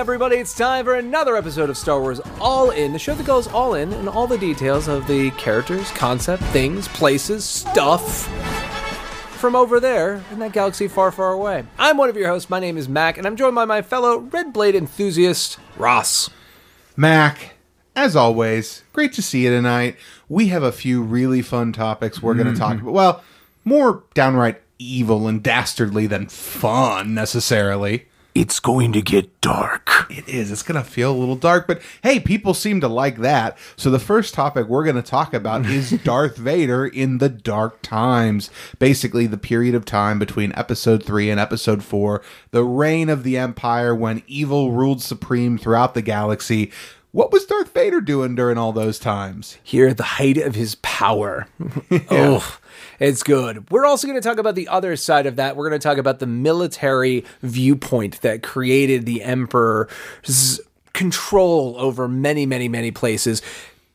everybody. It's time for another episode of Star Wars All In, the show that goes all in and all the details of the characters, concept, things, places, stuff from over there in that galaxy far, far away. I'm one of your hosts. My name is Mac, and I'm joined by my fellow Red Blade enthusiast, Ross. Mac, as always, great to see you tonight. We have a few really fun topics we're going to talk mm-hmm. about. Well, more downright evil and dastardly than fun necessarily. It's going to get dark. It is. It's going to feel a little dark, but hey, people seem to like that. So the first topic we're going to talk about is Darth Vader in the Dark Times. Basically, the period of time between episode 3 and episode 4, the reign of the Empire when evil ruled supreme throughout the galaxy. What was Darth Vader doing during all those times? Here at the height of his power. Oh, it's good. We're also going to talk about the other side of that. We're going to talk about the military viewpoint that created the Emperor's control over many, many, many places.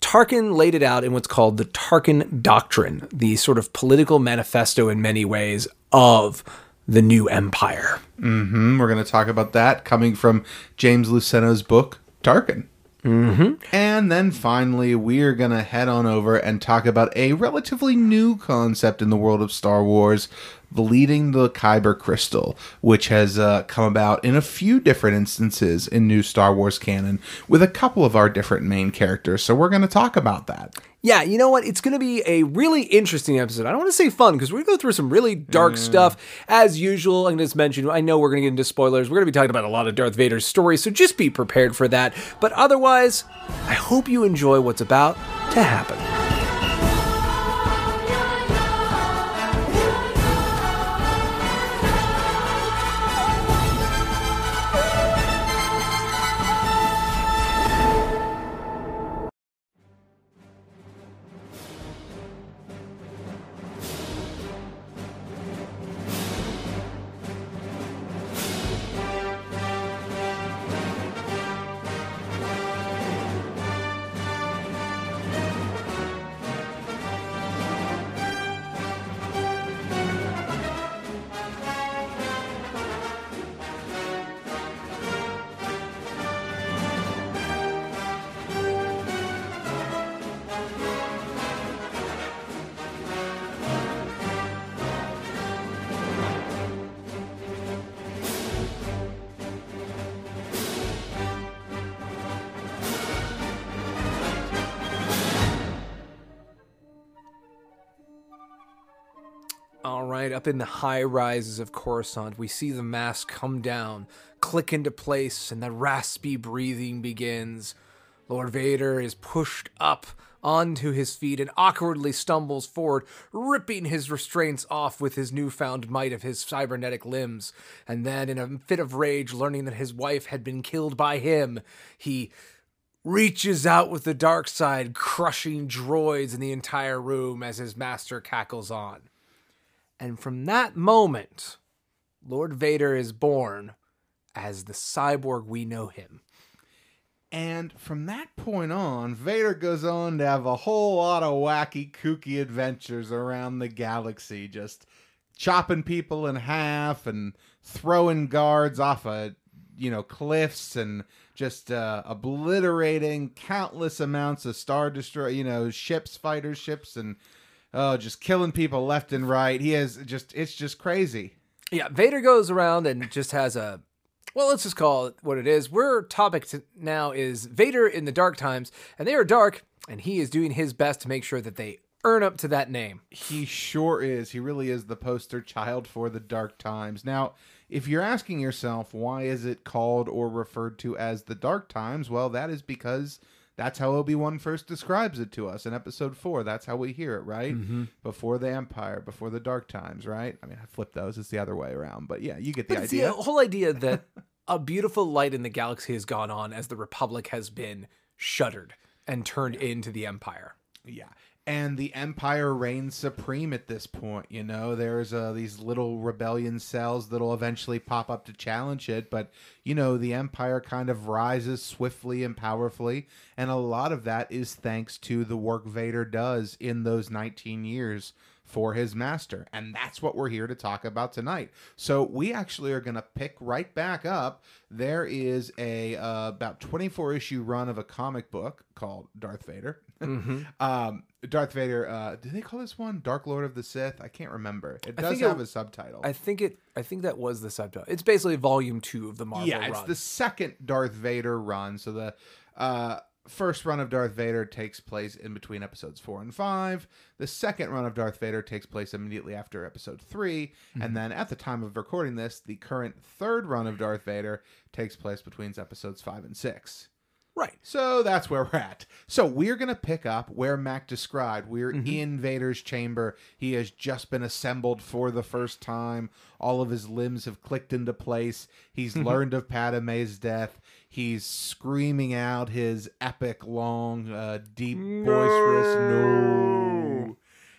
Tarkin laid it out in what's called the Tarkin Doctrine, the sort of political manifesto in many ways of the new empire. Mm, we're going to talk about that coming from James Luceno's book, Tarkin. Mm-hmm. And then finally, we're going to head on over and talk about a relatively new concept in the world of Star Wars bleeding the Kyber crystal, which has uh, come about in a few different instances in new Star Wars canon with a couple of our different main characters. So we're going to talk about that. Yeah, you know what? It's going to be a really interesting episode. I don't want to say fun because we're going to go through some really dark stuff as usual. I'm just mention, I know we're going to get into spoilers. We're going to be talking about a lot of Darth Vader's story, so just be prepared for that. But otherwise, I hope you enjoy what's about to happen. All right, up in the high rises of Coruscant, we see the mask come down, click into place, and the raspy breathing begins. Lord Vader is pushed up onto his feet and awkwardly stumbles forward, ripping his restraints off with his newfound might of his cybernetic limbs. And then, in a fit of rage, learning that his wife had been killed by him, he reaches out with the dark side, crushing droids in the entire room as his master cackles on. And from that moment, Lord Vader is born as the cyborg we know him. And from that point on, Vader goes on to have a whole lot of wacky, kooky adventures around the galaxy, just chopping people in half and throwing guards off of, you know, cliffs and just uh, obliterating countless amounts of star destroy, you know, ships, fighter ships, and oh, just killing people left and right. He has just, it's just crazy. Yeah, Vader goes around and just has a well, let's just call it what it is. We're topic to now is Vader in the dark times, and they are dark, and he is doing his best to make sure that they earn up to that name. He sure is. He really is the poster child for the dark times. Now, if you're asking yourself why is it called or referred to as the dark times, well, that is because that's how Obi-Wan first describes it to us in episode 4. That's how we hear it, right? Mm-hmm. Before the empire, before the dark times, right? I mean, I flipped those. It's the other way around, but yeah, you get the But idea. the whole idea that a beautiful light in the galaxy has gone on as the Republic has been shuttered and turned into the Empire. Yeah. And the Empire reigns supreme at this point. You know, there's uh, these little rebellion cells that'll eventually pop up to challenge it. But, you know, the Empire kind of rises swiftly and powerfully. And a lot of that is thanks to the work Vader does in those 19 years for his master. And that's what we're here to talk about tonight. So we actually are going to pick right back up. There is a uh, about 24 issue run of a comic book called Darth Vader. Mm-hmm. um, Darth Vader, uh, do they call this one Dark Lord of the Sith? I can't remember. It does think it- have a subtitle. I think it. I think that was the subtitle. It's basically volume two of the Marvel yeah, it's run. the second Darth Vader run. So the uh, first run of Darth Vader takes place in between episodes four and five. The second run of Darth Vader takes place immediately after episode 3 Mm-hmm. and then at the time of recording this, the current third run of Darth Vader takes place between episodes five and six. Right. So that's where we're at. So we're going to pick up where Mac described. We're Mm-hmm. in Vader's chamber. He has just been assembled for the first time. All of his limbs have clicked into place. He's Mm-hmm. learned of Padme's death. He's screaming out his epic, long, uh, deep, boisterous no.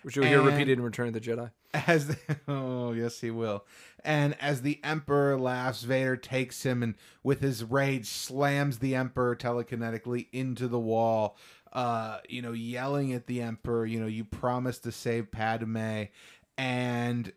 Which you'll hear And- repeated in Return of the Jedi. As the, oh yes, he will. And as the Emperor laughs, Vader takes him and with his rage slams the Emperor telekinetically into the wall. Uh, you know, yelling at the Emperor, you know, you promised to save Padme, and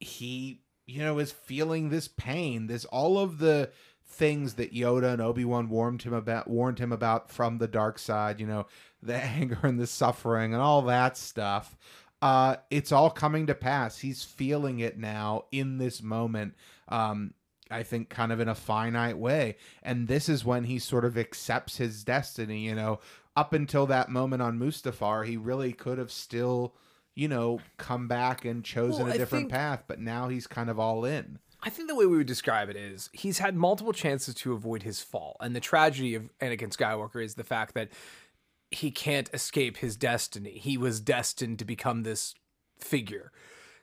he, you know, is feeling this pain. This all of the things that Yoda and Obi Wan warned him about, warned him about from the dark side. You know, the anger and the suffering and all that stuff uh it's all coming to pass. He's feeling it now in this moment um i think kind of in a finite way. And this is when he sort of accepts his destiny you know. Up until that moment on mustafar he really could have still you know come back and chosen Well, a different think- path but now he's kind of all in. I think the way we would describe it is he's had multiple chances to avoid his fall. And the tragedy of Anakin Skywalker is the fact that he can't escape his destiny. He was destined to become this figure.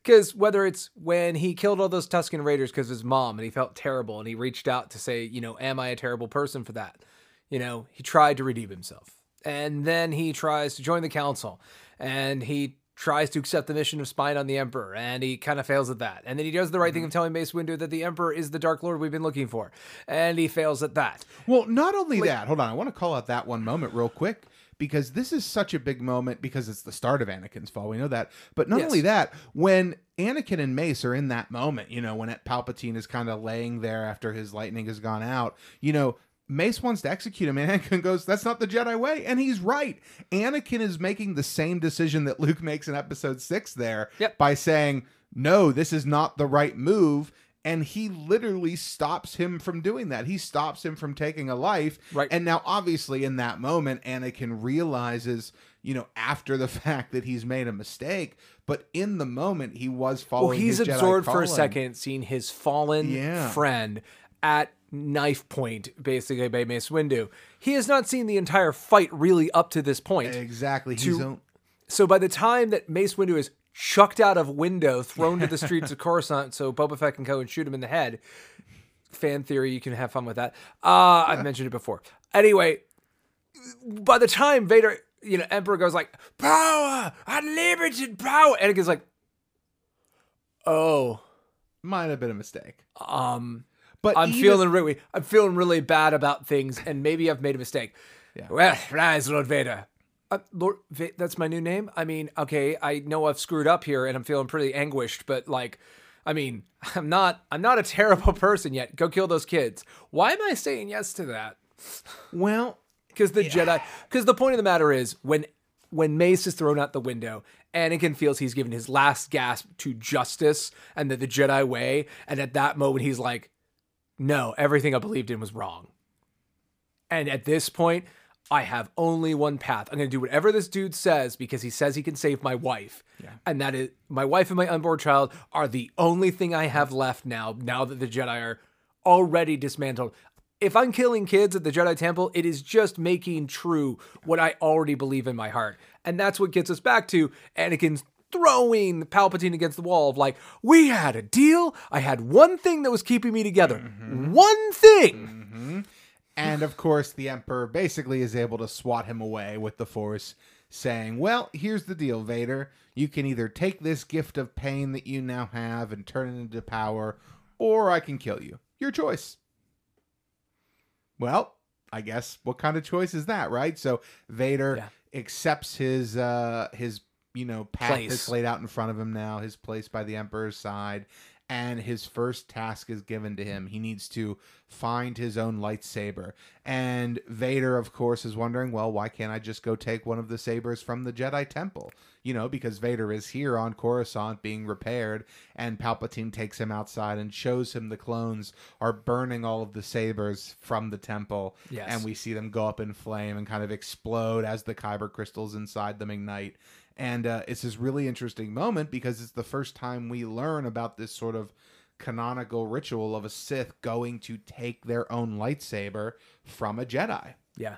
Because whether it's when he killed all those Tuscan Raiders because his mom and he felt terrible and he reached out to say, you know, am I a terrible person for that? You know, he tried to redeem himself. And then he tries to join the council and he tries to accept the mission of spying on the Emperor and he kind of fails at that. And then he does the right thing mm-hmm. of telling Mace Windu that the Emperor is the Dark Lord we've been looking for. And he fails at that. Well, not only that, hold on, I want to call out that one moment real quick because this is such a big moment because it's the start of Anakin's fall. We know that. But not Yes. only that, when Anakin and Mace are in that moment, you know, when at Palpatine is kind of laying there after his lightning has gone out, you know, Mace wants to execute him, and Anakin goes, That's not the Jedi way. And he's right. Anakin is making the same decision that Luke makes in episode six there Yep. by saying, No, this is not the right move. And he literally stops him from doing that. He stops him from taking a life. Right. And now, obviously, in that moment, Anakin realizes, you know, after the fact that he's made a mistake. But in the moment, he was following. Well, he's absorbed for a second, seeing his fallen Yeah. friend at knife point, basically by Mace Windu. He has not seen the entire fight really up to this point. Exactly. He's To- So by the time that Mace Windu is chucked out of window, thrown to the streets of Coruscant, so Boba Fett can go and shoot him in the head. Fan theory, you can have fun with that. Uh, I've mentioned it before. Anyway, by the time Vader, you know, Emperor goes like, power, unlimited power. and Anakin's like, oh, might have been a mistake. um, But I'm even- feeling really, I'm feeling really bad about things, and maybe I've made a mistake. Yeah. Well, rise, Lord Vader. Uh, Lord, that's my new name. I mean, okay, I know I've screwed up here, and I'm feeling pretty anguished. But like, I mean, I'm not, I'm not a terrible person yet. Go kill those kids. Why am I saying yes to that? Well, Because the Jedi, because the point of the matter is when when Mace is thrown out the window, Anakin feels he's given his last gasp to justice and the, the Jedi way, and at that moment he's like, "No, everything I believed in was wrong." And at this point, I have only one path. I'm going to do whatever this dude says because he says he can save my wife. Yeah. And that is my wife and my unborn child are the only thing I have left now, now that the Jedi are already dismantled. If I'm killing kids at the Jedi Temple, it is just making true what I already believe in my heart. And that's what gets us back to Anakin's throwing Palpatine against the wall of like, we had a deal. I had one thing that was keeping me together. Mm-hmm. One thing. Mm-hmm. And of course, the Emperor basically is able to swat him away with the Force, saying, Well, here's the deal, Vader. You can either take this gift of pain that you now have and turn it into power, or I can kill you. Your choice. Well, I guess what kind of choice is that, right? So Vader Yeah. accepts his uh his you know path Place. that's laid out in front of him now, his place by the Emperor's side, and his first task is given to him. He needs to find his own lightsaber. And Vader, of course, is wondering, well, why can't I just go take one of the sabers from the Jedi Temple? You know, because Vader is here on Coruscant being repaired, and Palpatine takes him outside and shows him the clones are burning all of the sabers from the temple. Yes. And we see them go up in flame and kind of explode as the kyber crystals inside them ignite. And uh, it's this really interesting moment because it's the first time we learn about this sort of canonical ritual of a Sith going to take their own lightsaber from a Jedi. Yeah.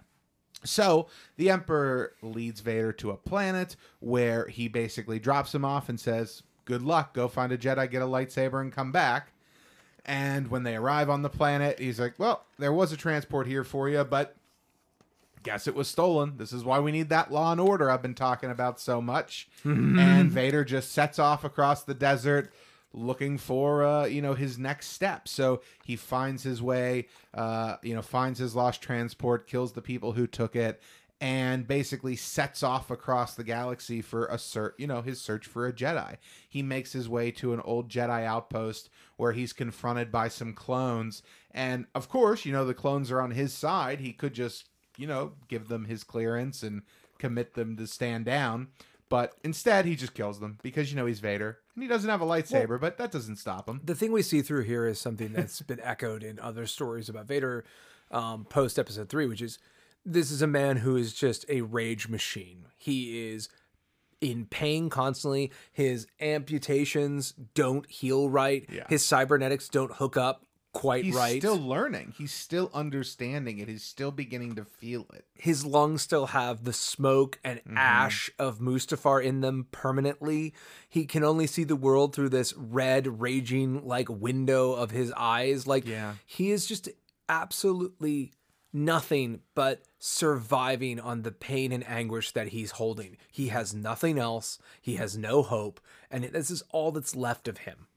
So the Emperor leads Vader to a planet where he basically drops him off and says, Good luck, go find a Jedi, get a lightsaber, and come back. And when they arrive on the planet, he's like, Well, there was a transport here for you, but guess it was stolen. This is why we need that law and order I've been talking about so much. and Vader just sets off across the desert looking for uh, you know his next step. So he finds his way, uh, you know, finds his lost transport, kills the people who took it, and basically sets off across the galaxy for a search, you know, his search for a Jedi. He makes his way to an old Jedi outpost where he's confronted by some clones, and of course, you know, the clones are on his side. He could just, you know, give them his clearance and commit them to stand down. But instead, he just kills them because you know he's Vader and he doesn't have a lightsaber, but that doesn't stop him. The thing we see through here is something that's been echoed in other stories about Vader um, post episode three, which is this is a man who is just a rage machine. He is in pain constantly. His amputations don't heal right. Yeah. His cybernetics don't hook up quite He's right. He's still learning. He's still understanding it. He's still beginning to feel it. his lungs still have the smoke and Mm-hmm. ash of Mustafar in them permanently. He can only see the world through this red, raging like window of his eyes. Like Yeah. he is just absolutely nothing but surviving on the pain and anguish that he's holding. He has nothing else. He has no hope, and this is all that's left of him.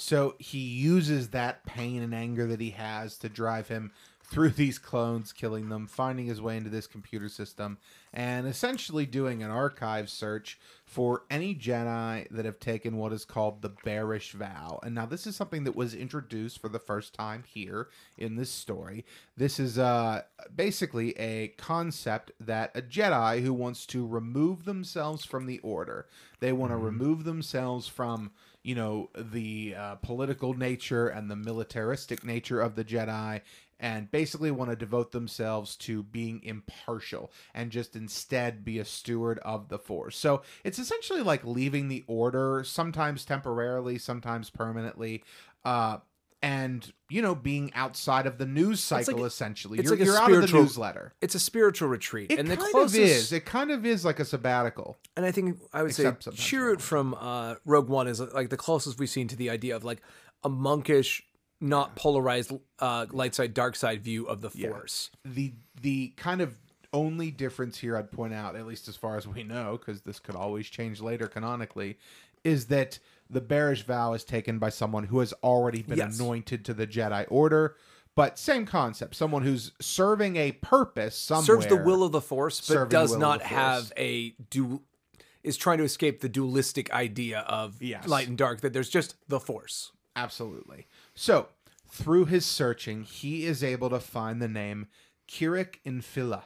So he uses that pain and anger that he has to drive him through these clones, killing them, finding his way into this computer system, and essentially doing an archive search for any Jedi that have taken what is called the Barash Vow. And now this is something that was introduced for the first time here in this story. This is uh, basically a concept that a Jedi who wants to remove themselves from the Order, they want to remove themselves from you know the uh, political nature and the militaristic nature of the Jedi and basically want to devote themselves to being impartial and just instead be a steward of the force. So it's essentially like leaving the order, sometimes temporarily, sometimes permanently, uh, and you know being outside of the news cycle. like essentially, it's you're, like you're out of the newsletter. It's a spiritual retreat, It and the kind closest of is. It kind of is like a sabbatical. and I think I would Except say Chirrut not. from uh, Rogue One is like the closest we've seen to the idea of like a monkish, not polarized uh, light side dark side view of the Yeah. Force. the the kind of only difference here I'd point out, at least as far as we know, because this could always change later canonically, is that the barash vow is taken by someone who has already been Yes. anointed to the Jedi Order. But same concept, someone who's serving a purpose somewhere. Serves the will of the Force, but does not have a do is trying to escape the dualistic idea of Yes. light and dark. That there's just the Force. Absolutely. So, through his searching, he is able to find the name Kirak Infil'a.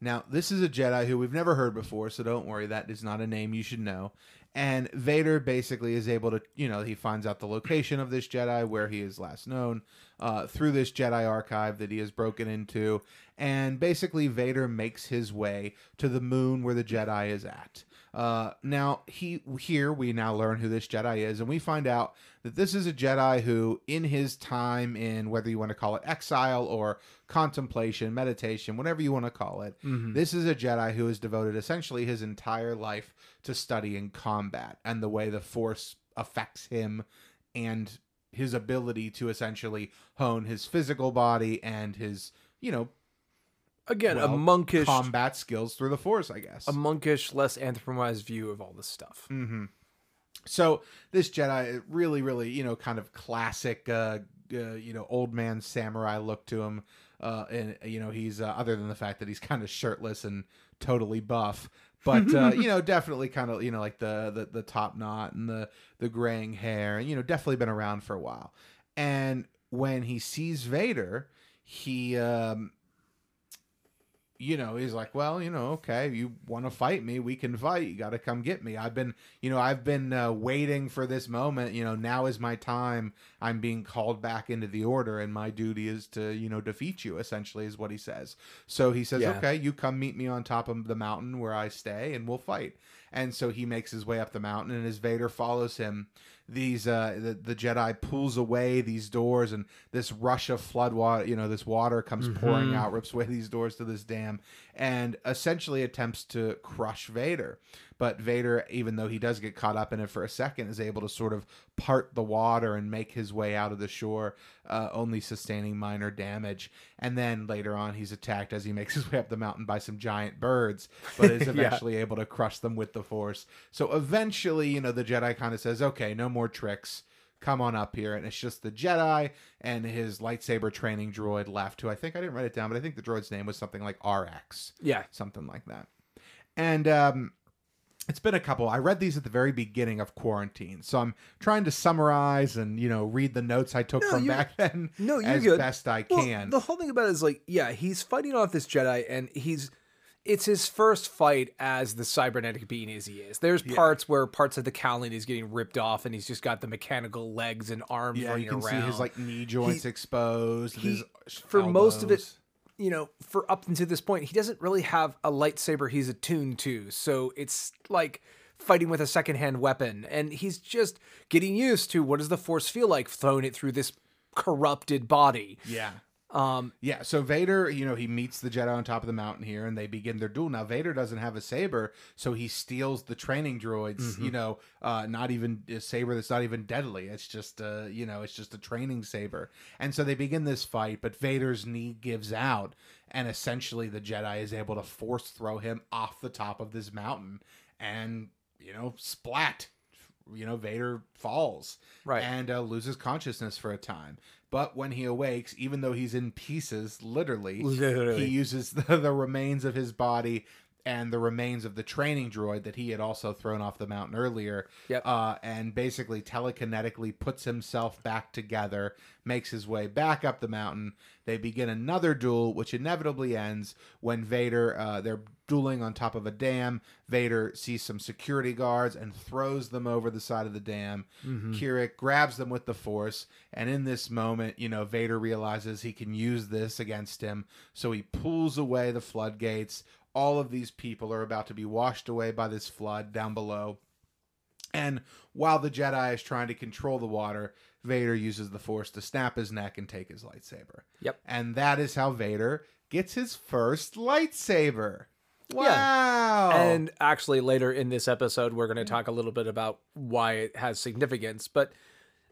Now, this is a Jedi who we've never heard before, so don't worry, that is not a name you should know. And Vader basically is able to, you know, he finds out the location of this Jedi, where he is last known, uh, through this Jedi archive that he has broken into. And basically, Vader makes his way to the moon where the Jedi is at. Uh, now, he here we now learn who this Jedi is, and we find out that this is a Jedi who, in his time in whether you want to call it exile or contemplation, meditation, whatever you want to call it, this is a Jedi who has devoted essentially his entire life to studying combat and the way the Force affects him and his ability to essentially hone his physical body and his, you know, Again, a monkish, combat skills through the Force, I guess. a monkish, less anthropomorphized view of all this stuff. hmm So this Jedi, really, really, you know, kind of classic, uh, uh, you know, old man samurai look to him. Uh, and you know, he's uh, other than the fact that he's kind of shirtless and totally buff, but uh, you know, definitely kind of you know like the, the the top knot and the the graying hair, and you know, definitely been around for a while. And when he sees Vader, he um, you know, he's like, well, you know, okay, you want to fight me, we can fight. You got to come get me. I've been, you know, I've been uh, waiting for this moment. You know, now is my time. I'm being called back into the order, and my duty is to, you know, defeat you. Essentially, is what he says. So he says, Yeah. okay, you come meet me on top of the mountain where I stay, and we'll fight. And so he makes his way up the mountain, and as Vader follows him, these uh, the, the Jedi pulls away these doors, and this rush of flood water, you know, this water comes pouring out, rips away these doors to this dam, and essentially attempts to crush Vader. But Vader, even though he does get caught up in it for a second, is able to sort of part the water and make his way out of the shore, uh, only sustaining minor damage. And then later on, he's attacked as he makes his way up the mountain by some giant birds, but is Yeah. eventually able to crush them with the Force. So eventually, you know, the Jedi kind of says, okay, no more tricks. Come on up here. And it's just the Jedi and his lightsaber training droid left, who I think I didn't write it down, but I think the droid's name was something like RX Yeah. something like that. And um, it's been a couple. I read these at the very beginning of quarantine, so I'm trying to summarize and you know read the notes I took No, from back then No, you're as good. best I Well, can. the whole thing about it is like, yeah, he's fighting off this Jedi, and he's it's his first fight as the cybernetic being as he is. There's parts where parts of the cowling is getting ripped off, and he's just got the mechanical legs and arms yeah, running you can around. see his like knee joints exposed. and he- for most of it, elbows. You know, for up until this point, he doesn't really have a lightsaber he's attuned to. So it's like fighting with a secondhand weapon. And he's just getting used to what does the force feel like throwing it through this corrupted body. Yeah. Um, Yeah, so Vader, you know, he meets the Jedi on top of the mountain here and they begin their duel. Now, Vader doesn't have a saber, so he steals the training droids, Mm-hmm. you know, uh, not even a saber that's not even deadly. It's just, uh, you know, it's just a training saber. And so they begin this fight, but Vader's knee gives out, and essentially the Jedi is able to force throw him off the top of this mountain and, you know, splat. You know, Vader falls Right. and uh, loses consciousness for a time. But when he awakes, even though he's in pieces, literally, Literally. he uses the, the remains of his body and the remains of the training droid that he had also thrown off the mountain earlier. Yep. Uh, and basically telekinetically puts himself back together, makes his way back up the mountain. They begin another duel, which inevitably ends when Vader, uh, they're dueling on top of a dam. Vader sees some security guards and throws them over the side of the dam. Kirak grabs them with the Force, and in this moment, you know, Vader realizes he can use this against him. So he pulls away the floodgates. All of these people are about to be washed away by this flood down below. And while the Jedi is trying to control the water, Vader uses the Force to snap his neck and take his lightsaber. Yep. And that is how Vader gets his first lightsaber. Wow. Yeah. And actually, later in this episode, we're going to talk a little bit about why it has significance. But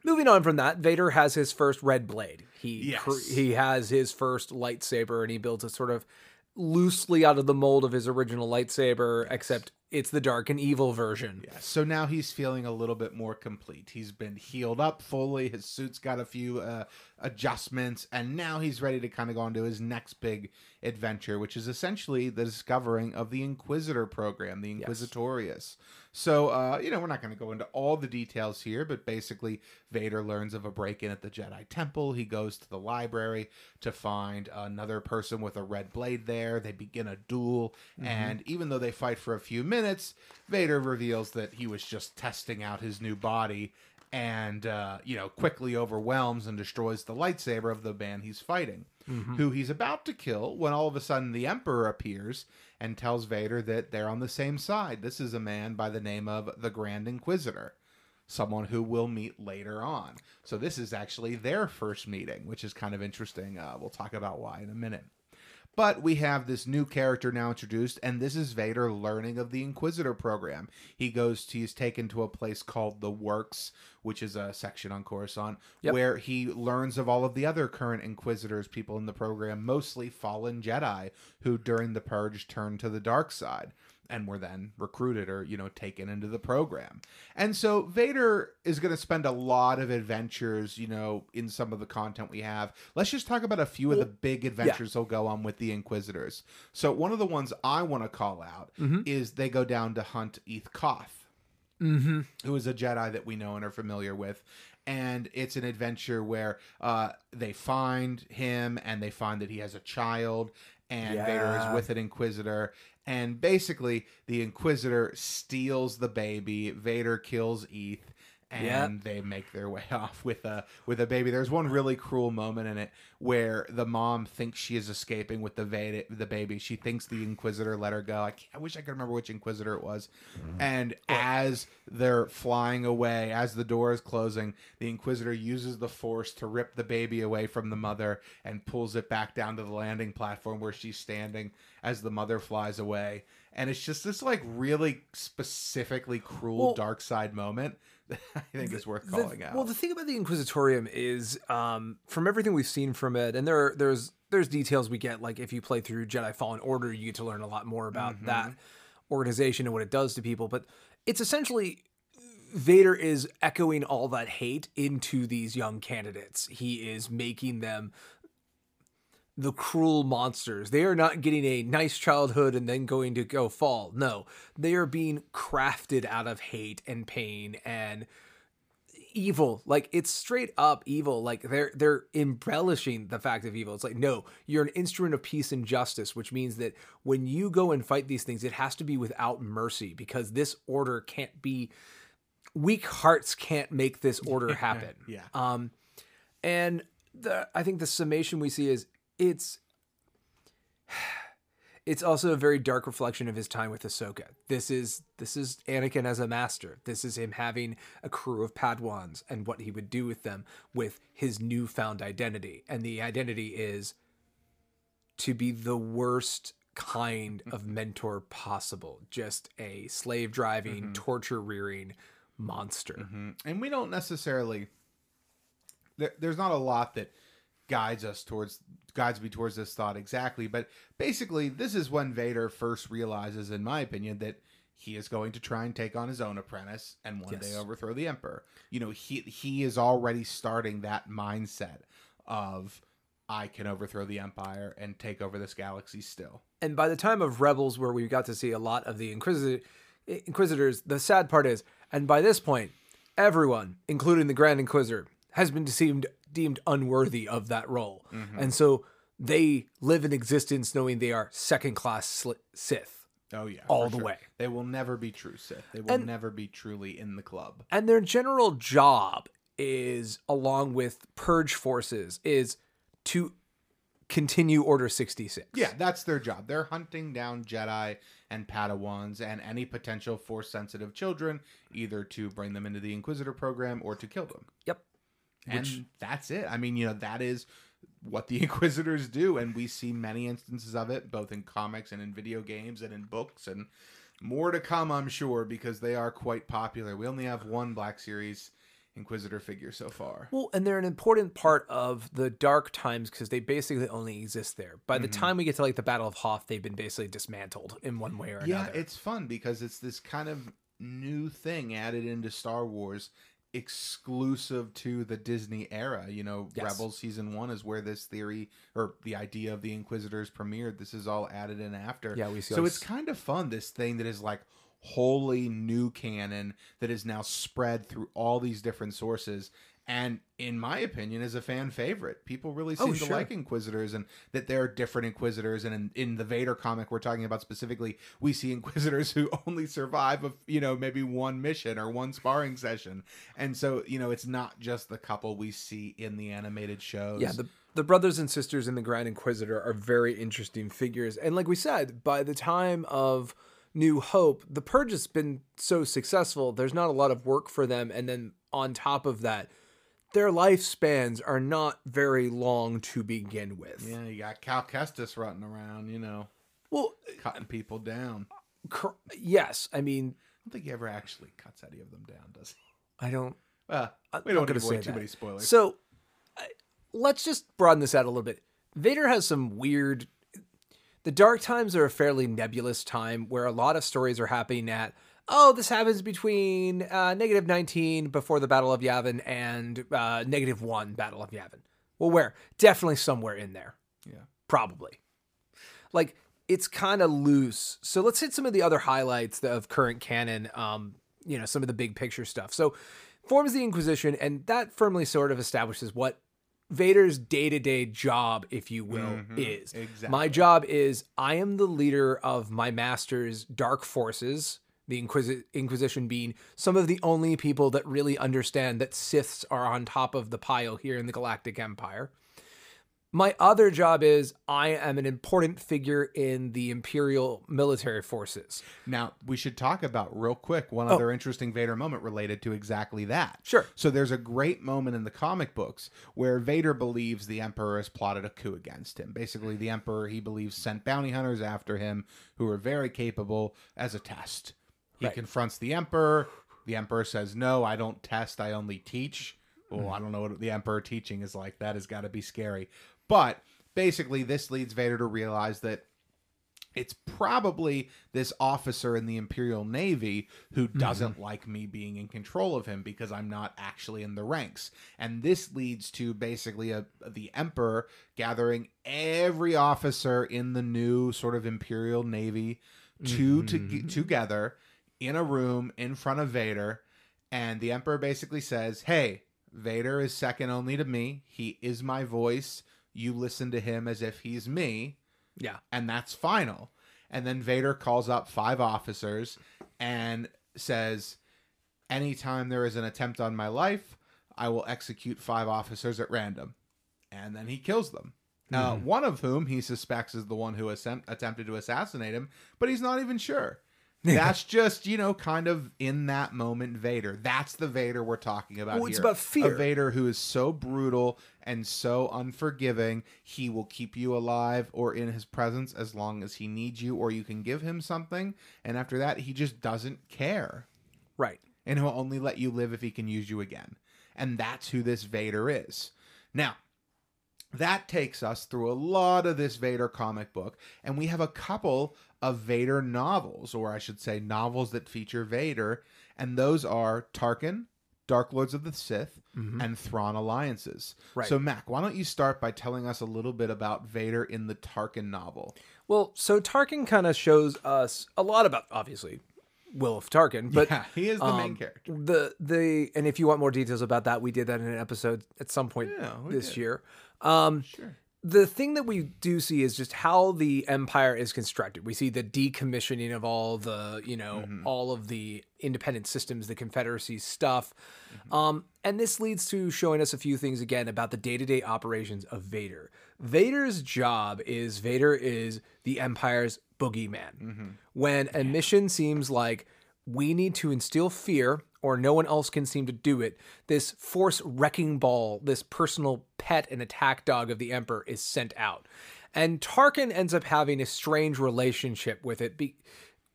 moving on from that, Vader has his first red blade. He Yes. cr- he has his first lightsaber, and he builds it sort of loosely out of the mold of his original lightsaber, except it's the dark and evil version. Yeah. So now he's feeling a little bit more complete. He's been healed up fully. His suit's got a few uh, adjustments, and now he's ready to kind of go on to his next big adventure, which is essentially the discovering of the Inquisitor program, the Inquisitorius. So, uh, you know, we're not going to go into all the details here, but basically, Vader learns of a break in at the Jedi Temple. He goes to the library to find another person with a red blade there. They begin a duel, and even though they fight for a few minutes, Vader reveals that he was just testing out his new body and, uh, you know, quickly overwhelms and destroys the lightsaber of the man he's fighting, who he's about to kill when all of a sudden the Emperor appears and tells Vader that they're on the same side. This is a man by the name of the Grand Inquisitor someone who we'll meet later on. So this is actually their first meeting, which is kind of interesting. Uh, we'll talk about why in a minute. But we have this new character now introduced, and this is Vader learning of the Inquisitor program. He goes to, he's taken to a place called the Works, which is a section on Coruscant, Yep. where he learns of all of the other current Inquisitors, people in the program, mostly fallen Jedi, who during the Purge turned to the dark side. And were then recruited or you know taken into the program. And so Vader is going to spend a lot of adventures, you know, in some of the content we have. Let's just talk about a few of the big adventures he'll go on with the Inquisitors. So one of the ones I want to call out is they go down to hunt Eeth Koth Mm-hmm. who is a Jedi that we know and are familiar with. And it's an adventure where uh, they find him and they find that he has a child, and Vader is with an Inquisitor. And basically, the Inquisitor steals the baby. Vader kills Eeth, and Yep. they make their way off with a with a baby. There's one really cruel moment in it where the mom thinks she is escaping with the Vader, the baby. She thinks the Inquisitor let her go. I, I wish I could remember which Inquisitor it was. Mm-hmm. And as they're flying away, as the door is closing, the Inquisitor uses the Force to rip the baby away from the mother and pulls it back down to the landing platform where she's standing as the mother flies away. And it's just this like really specifically cruel Well- dark side moment I think is worth The- calling out. Well, the thing about the Inquisitorium is, um, from everything we've seen from it, and there there's there's details we get. Like if you play through Jedi Fallen Order, you get to learn a lot more about Mm-hmm. that organization and what it does to people. But it's essentially Vader is echoing all that hate into these young candidates. He is making them the cruel monsters. They are not getting a nice childhood and then going to go fall. No, they are being crafted out of hate and pain and evil. Like it's straight up evil. Like they're they're embellishing the fact of evil. It's like no, you're an instrument of peace and justice, which means that when you go and fight these things, it has to be without mercy because this order can't be weak hearts can't make this order happen. yeah. Um, and the I think the summation we see is it's it's also a very dark reflection of his time with Ahsoka. This is this is Anakin as a master. This is him having a crew of Padawans and what he would do with them with his newfound identity. And the identity is to be the worst kind of mentor possible. Just a slave driving, torture rearing monster. Mhm. And we don't necessarily. There, there's not a lot that guides us towards guides me towards this thought exactly, but basically, this is when Vader first realizes, in my opinion, that he is going to try and take on his own apprentice and one Yes. day overthrow the Emperor. You know, he he is already starting that mindset of I can overthrow the Empire and take over this galaxy still. and by the time of Rebels, where we got to see a lot of the Inquisitor, Inquisitors, the sad part is, and by this point, everyone, including the Grand Inquisitor, has been deemed deemed unworthy of that role, mm-hmm. and so they live in existence knowing they are second class Sith, Oh yeah, All the sure. way. They will never be true Sith. They will And- never be truly in the club. and their general job is, along with purge forces, is to continue Order sixty six. Yeah, that's their job. They're hunting down Jedi and Padawans and any potential force sensitive children, either to bring them into the Inquisitor program or to kill them. Yep. And Which- that's it. I mean, you know, that is what the Inquisitors do, and we see many instances of it, both in comics and in video games and in books, and more to come, I'm sure, because they are quite popular. We only have one Black Series Inquisitor figure so far. Well, and they're an important part of the dark times because they basically only exist there. By the Mm-hmm. time we get to like the Battle of Hoth, they've been basically dismantled in one way or Yeah, another. it's fun because it's this kind of new thing added into Star Wars exclusive to the Disney era. You know, Yes. Rebels season 1 is where this theory or the idea of the Inquisitors premiered. This is all added in after. Yeah, we see, So like, it's kind of fun this thing that is like wholly new canon that is now spread through all these different sources and in my opinion is a fan favorite. People really Oh, seem to like inquisitors and that there are different inquisitors. And in, in the vader comic we're talking about specifically we see inquisitors who only survive of you know maybe one mission or one sparring session. And so you know it's not just the couple we see in the animated shows. Yeah, the the brothers and sisters in the Grand Inquisitor are very interesting figures. And like we said, by the time of New Hope, the Purge has been so successful, there's not a lot of work for them. And then on top of that, their lifespans are not very long to begin with. yeah you got cal kestis running around you know Well, cutting people down cor- yes, I mean, I don't think he ever actually cuts any of them down, does he? I don't. Well, I'm we don't give away say too many spoilers. So I- let's just broaden this out a little bit. Vader has some weird. the dark times are a fairly nebulous time where a lot of stories are happening at oh this happens between uh, negative 19 before the battle of yavin and uh, negative 1 battle of yavin. Well where? Definitely somewhere in there. Yeah. probably. Like it's kind of loose. So let's hit some of the other highlights of current canon um you know some of the big picture stuff. So forms the inquisition and that firmly sort of establishes what vader's day-to-day job if you will Mhm, is. Exactly. my job is i am the leader of my master's dark forces the Inquisi- inquisition being some of the only people that really understand that siths are on top of the pile here in the galactic empire my other job is I am an important figure in the Imperial military forces. Now, we should talk about real quick one Oh. other interesting Vader moment related to exactly that. Sure. So there's a great moment in the comic books where Vader believes the Emperor has plotted a coup against him. Basically, the Emperor, he believes, sent bounty hunters after him who are very capable as a test. He Right. confronts the Emperor. The Emperor says, No, I don't test, I only teach. Well, I don't know what the Emperor teaching is like. That has got to be scary. But basically, this leads Vader to realize that it's probably this officer in the Imperial Navy who mm-hmm. doesn't like me being in control of him because I'm not actually in the ranks. And this leads to basically a, the Emperor gathering every officer in the new sort of Imperial Navy to, to mm-hmm. together in a room in front of Vader. And the Emperor basically says, Hey, Vader is second only to me. He is my voice. You listen to him as if he's me Yeah. and that's final. And then Vader calls up five officers and says, Anytime there is an attempt on my life, I will execute five officers at random. And then he kills them. Uh, one of whom he suspects is the one who attempted to assassinate him, but he's not even sure. That's just, you know, kind of in that moment Vader. That's the Vader we're talking about Well, it's here. about fear. A Vader who is so brutal and so unforgiving, he will keep you alive or in his presence as long as he needs you, or you can give him something. And after that, he just doesn't care. Right. And he'll only let you live if he can use you again. And that's who this Vader is. Now, that takes us through a lot of this Vader comic book, and we have a couple of Vader novels, or I should say, novels that feature Vader, and those are Tarkin, Dark Lords of the Sith, and Thrawn Alliances. Mm-hmm. Right. So, Mac, why don't you start by telling us a little bit about Vader in the Tarkin novel? Well, so Tarkin kind of shows us a lot about obviously Wilhuff Tarkin, but yeah, he is the main um, character. The the and if you want more details about that, we did that in an episode at some point Yeah, this did. year. Um, Sure. The thing that we do see is just how the empire is constructed. We see the decommissioning of all the, you know, Mm-hmm. all of the independent systems, the Confederacy stuff. Mm-hmm. Um, and this leads to showing us a few things again about the day-to-day operations of Vader. Vader's job is Vader is the empire's boogeyman. Mm-hmm. When a mission seems like we need to instill fear or no one else can seem to do it, this force wrecking ball, this personal pet and attack dog of the Emperor is sent out. And Tarkin ends up having a strange relationship with it, be,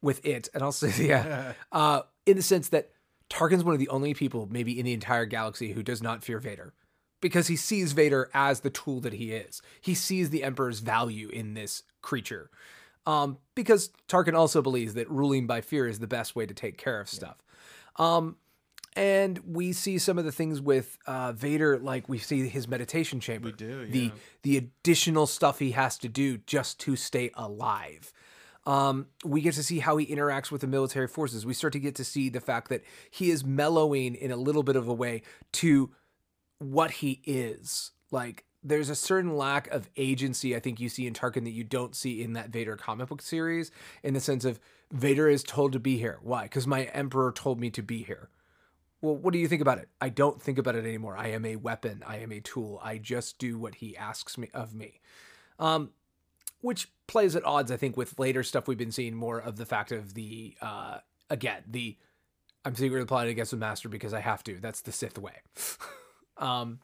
with it, and I'll say, yeah, uh, in the sense that Tarkin's one of the only people, maybe in the entire galaxy, who does not fear Vader. Because he sees Vader as the tool that he is. He sees the Emperor's value in this creature. Um, because Tarkin also believes that ruling by fear is the best way to take care of stuff. Um, and we see some of the things with uh, Vader, like we see his meditation chamber. We do, The the additional stuff he has to do just to stay alive. Um, we get to see how he interacts with the military forces. We start to get to see the fact that he is mellowing in a little bit of a way to what he is. Like there's a certain lack of agency I think you see in Tarkin that you don't see in that Vader comic book series in the sense of Vader is told to be here. Why? Cuz my emperor told me to be here. Well, what do you think about it? I don't think about it anymore. I am a weapon. I am a tool. I just do what he asks me of me. Um which plays at odds I think with later stuff we've been seeing more of the fact of the uh again, the I'm secretly plotting against the master because I have to. That's the Sith way. um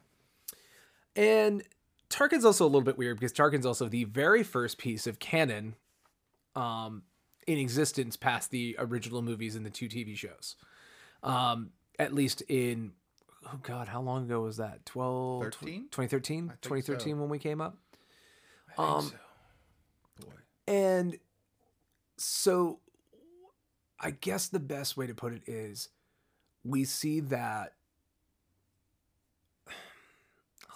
and Tarkin's also a little bit weird because Tarkin's also the very first piece of canon um, in existence past the original movies and the two TV shows. Um, at least in, oh God, how long ago was that? 12, 13? 2013? 2013 so. when we came up? I think Um, so. Boy. And so I guess the best way to put it is we see that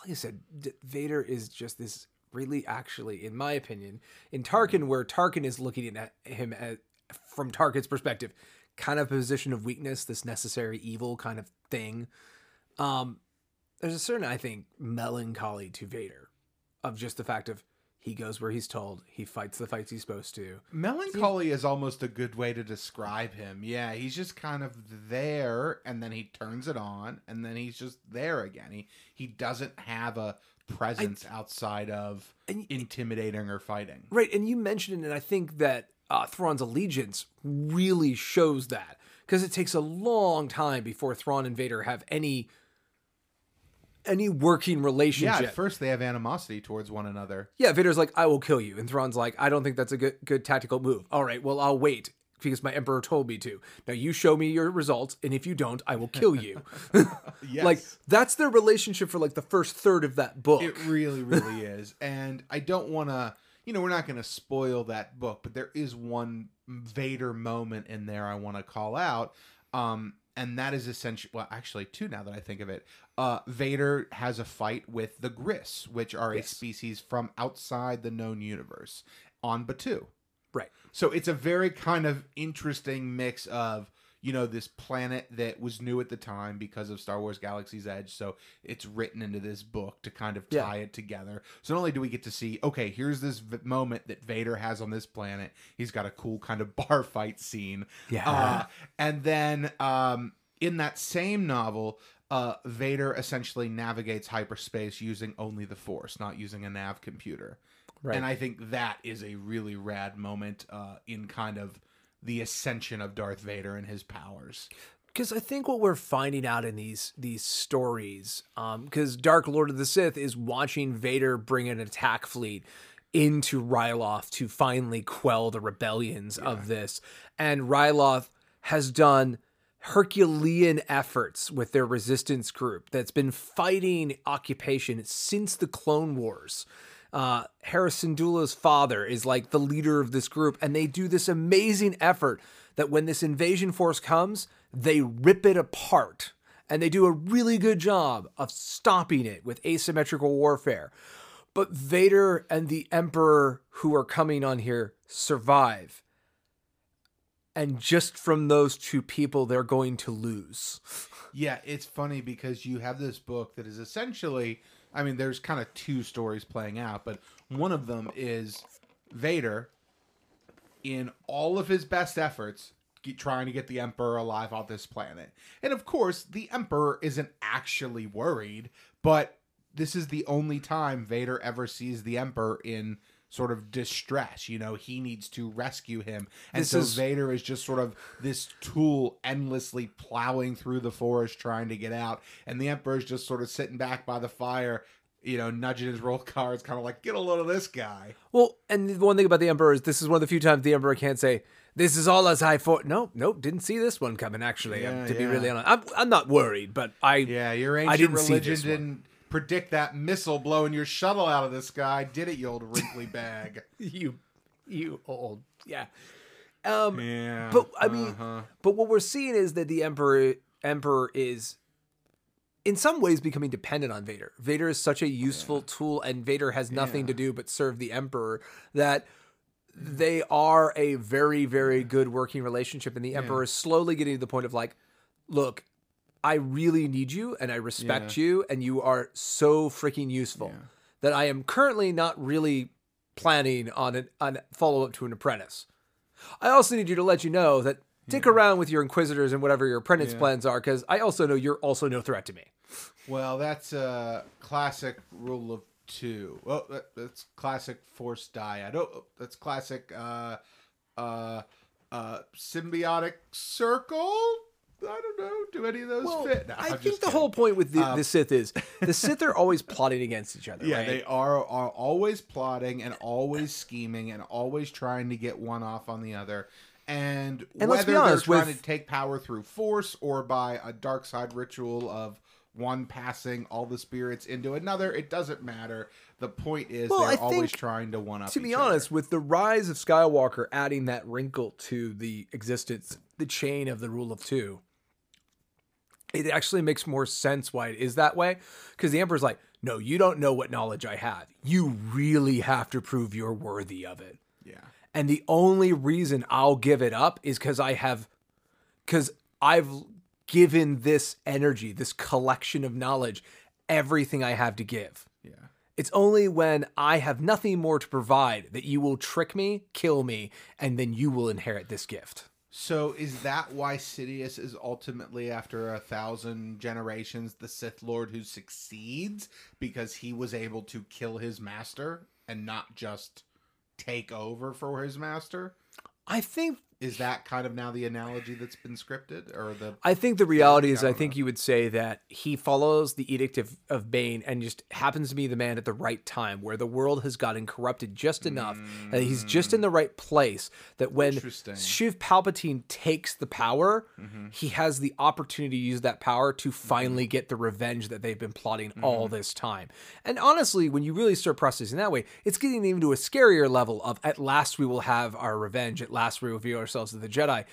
like I said, D- Vader is just this really actually, in my opinion, in Tarkin, where Tarkin is looking at him as, from Tarkin's perspective, kind of a position of weakness, this necessary evil kind of thing. Um, there's a certain, I think, melancholy to Vader of just the fact of he goes where he's told, he fights the fights he's supposed to. Melancholy is almost a good way to describe him. Yeah, he's just kind of there and then he turns it on and then he's just there again. He he doesn't have a presence outside of And- intimidating or fighting. Right, and you mentioned it, and I think that uh, Thrawn's Alliances really shows that because it takes a long time before Thrawn and Vader have any any working relationship. Yeah, at first they have animosity towards one another. Yeah, Vader's like, "I will kill you," and Thrawn's like, "I don't think that's a good good tactical move." All right, well, I'll wait because my emperor told me to. Now you show me your results, and if you don't, I will kill you. Yes. Like that's their relationship for like the first third of that book. It really, really is. And I don't want to, you know, we're not going to spoil that book, but there is one Vader moment in there I want to call out. Um, and that is essentially, well, actually, two now that I think of it. Uh, Vader has a fight with the Grysk, which are Yes. a species from outside the known universe on Batuu. right. So it's a very kind of interesting mix of, you know, this planet that was new at the time because of Star Wars Galaxy's Edge. So it's written into this book to kind of Yeah. tie it together. So not only do we get to see, okay, here's this v- moment that Vader has on this planet. He's got a cool kind of bar fight scene. Yeah. Uh, and then um, in that same novel, uh, Vader essentially navigates hyperspace using only the Force, not using a nav computer. Right. And I think that is a really rad moment uh, in kind of the ascension of Darth Vader and his powers. because I think what we're finding out in these these stories, um, because Dark Lord of the Sith is watching Vader bring an attack fleet into Ryloth to finally quell the rebellions of this, and Ryloth has done Herculean efforts with their resistance group that's been fighting occupation since the Clone Wars. Uh, Hera Syndulla's father is like the leader of this group, and they do this amazing effort that when this invasion force comes, they rip it apart. And they do a really good job of stopping it with asymmetrical warfare. But Vader and the Emperor who are coming on here survive. And just from those two people, they're going to lose. Yeah, it's funny because you have this book that is essentially, I mean, there's kind of two stories playing out, but one of them is Vader in all of his best efforts ge- trying to get the emperor alive on this planet. And of course, the emperor isn't actually worried, but this is the only time Vader ever sees the emperor in sort of distress. You know, he needs to rescue him. And This so is- Vader is just sort of this tool endlessly plowing through the forest trying to get out. And the emperor's just sort of sitting back by the fire, you know, nudging his roll cards, kind of like, get a load of this guy. Well, and the one thing about the Emperor is this is one of the few times the Emperor can't say, This is all as I thought. No, nope, didn't see this one coming, actually. um, Yeah, to be really honest, I'm, I'm not worried, but I. Yeah, your ancient I didn't see religion this one. Predict that missile blowing your shuttle out of the sky, did it, you old wrinkly bag? You, you old. Yeah. Um, yeah. But I mean, uh-huh. but what we're seeing is that the emperor emperor is in some ways becoming dependent on Vader. Vader is such a useful tool and Vader has nothing Yeah. to do but serve the emperor that they are a very very good working relationship and the emperor is slowly getting to the point of like look I really need you and I respect you and you are so freaking useful Yeah. that I am currently not really planning on an on follow up to an apprentice. I also need you to let you know that stick around with your inquisitors and whatever your apprentice Yeah. plans are because I also know you're also no threat to me. Well, that's a classic rule of two. Well, that, that's classic force dyad. Oh, that's classic uh, uh, uh, symbiotic circle. I don't know. Do any of those fit? No, I think the kidding. whole point with the, Um, the Sith is the Sith are always plotting against each other. Yeah, right? they are are always plotting and always scheming and always trying to get one off on the other. And, And whether honest, they're trying with- to take power through force or by a dark side ritual of one passing all the spirits into another. It doesn't matter. The point is Well, they're I always think, trying to one up. to be each other. honest, with the rise of Skywalker adding that wrinkle to the existence, the chain of the rule of two, it actually makes more sense why it is that way. Because the Emperor's like, no, you don't know what knowledge I have. You really have to prove you're worthy of it. yeah, And the only reason I'll give it up is because I have, because I've given this energy, this collection of knowledge, everything I have to give. It's only when I have nothing more to provide that you will trick me, kill me, and then you will inherit this gift. So is that why Sidious is ultimately, after a thousand generations, the Sith Lord who succeeds because he was able to kill his master and not just take over for his master? I think Is that kind of now the analogy that's been scripted, or the? I think the reality is I I, think you would say that he follows the edict of, of Bane and just happens to be the man at the right time where the world has gotten corrupted just enough that he's just in the right place that when. Sheev Palpatine takes the power, mm-hmm. he has the opportunity to use that power to mm-hmm. finally get the revenge that they've been plotting mm-hmm. all this time. And honestly, when you really start processing that way, it's getting even to a scarier level of at last we will have our revenge, at last we will reveal ourselves to the Jedi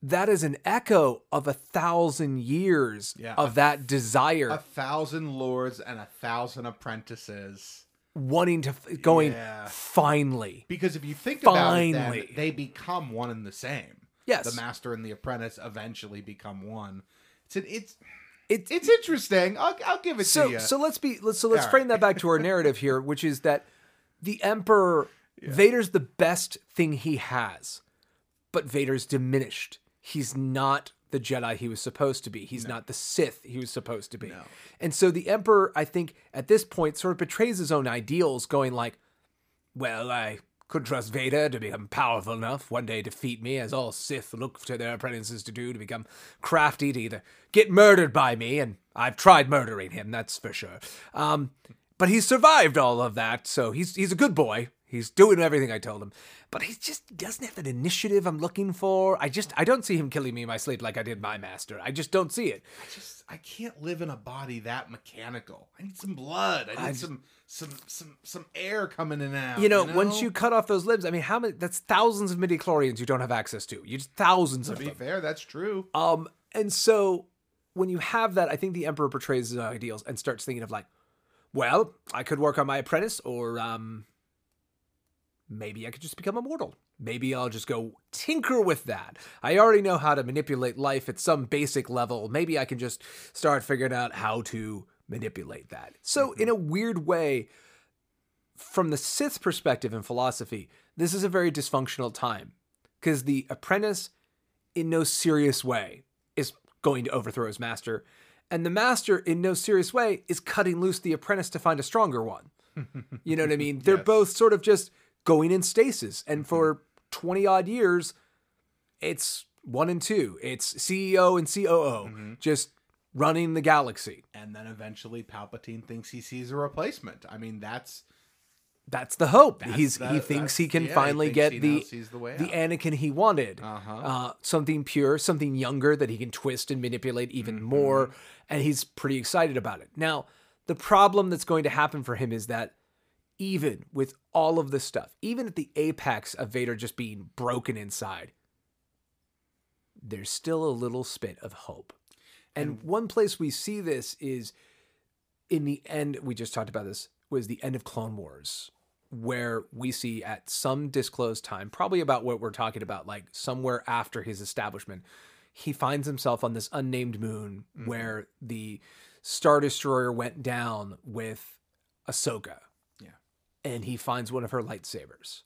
that is an echo of a thousand years Yeah. of that desire A thousand lords and a thousand apprentices. wanting to going Yeah. finally Because if you think about it, then Finally. they become one and the same. Yes. the master and the apprentice eventually become one. It's an, it's it's it's interesting. I'll, I'll give it so to you. so let's be let's so let's All frame right. that back to our narrative here which is that the emperor vader's the best thing he has but vader's diminished. He's not the jedi he was supposed to be. He's not the sith he was supposed to be. No. and so the emperor i think at this point sort of betrays his own ideals going like well i could trust vader to become powerful enough one day to defeat me as all sith look to their apprentices to do to become crafty to either get murdered by me and i've tried murdering him that's for sure. Um, but he's survived all of that so he's he's a good boy he's doing everything i told him but he just doesn't have that initiative i'm looking for i just i don't see him killing me in my sleep like i did my master i just don't see it I just I can't live in a body that mechanical. I need some blood. I need I- some some some some air coming in and out. you know, once you cut off those limbs, I mean, how many? That's thousands of midi chlorians you don't have access to. You just thousands to of be them. fair, that's true. Um, and so when you have that, I think the emperor portrays his ideals and starts thinking of like, well, I could work on my apprentice, or um, maybe I could just become immortal. Maybe I'll just go tinker with that. I already know how to manipulate life at some basic level. Maybe I can just start figuring out how to manipulate that. So, mm-hmm. in a weird way, from the Sith perspective in philosophy, this is a very dysfunctional time because the apprentice, in no serious way, is going to overthrow his master, and the master, in no serious way, is cutting loose the apprentice to find a stronger one. You know what I mean? They're Yes. both sort of just going in stasis, and for twenty odd years, it's one and two. It's CEO and COO just running the galaxy. And then eventually Palpatine thinks he sees a replacement. I mean, that's That's the hope. That's He's the- he thinks he can yeah, finally thinks get the the way the. Anakin he wanted. Uh-huh. Uh, something pure, something younger that he can twist and manipulate even Mm-hmm. more, and he's pretty excited about it. Now, the problem that's going to happen for him is that even with all of this stuff, even at the apex of Vader just being broken inside, there's still a little spit of hope. And one place we see this is in the end, we just talked about this, was the end of Clone Wars, where we see at some disclosed time, probably about what we're talking about, like somewhere after his establishment, he finds himself on this unnamed moon mm-hmm. where the Star Destroyer went down with Ahsoka. Yeah. And he finds one of her lightsabers.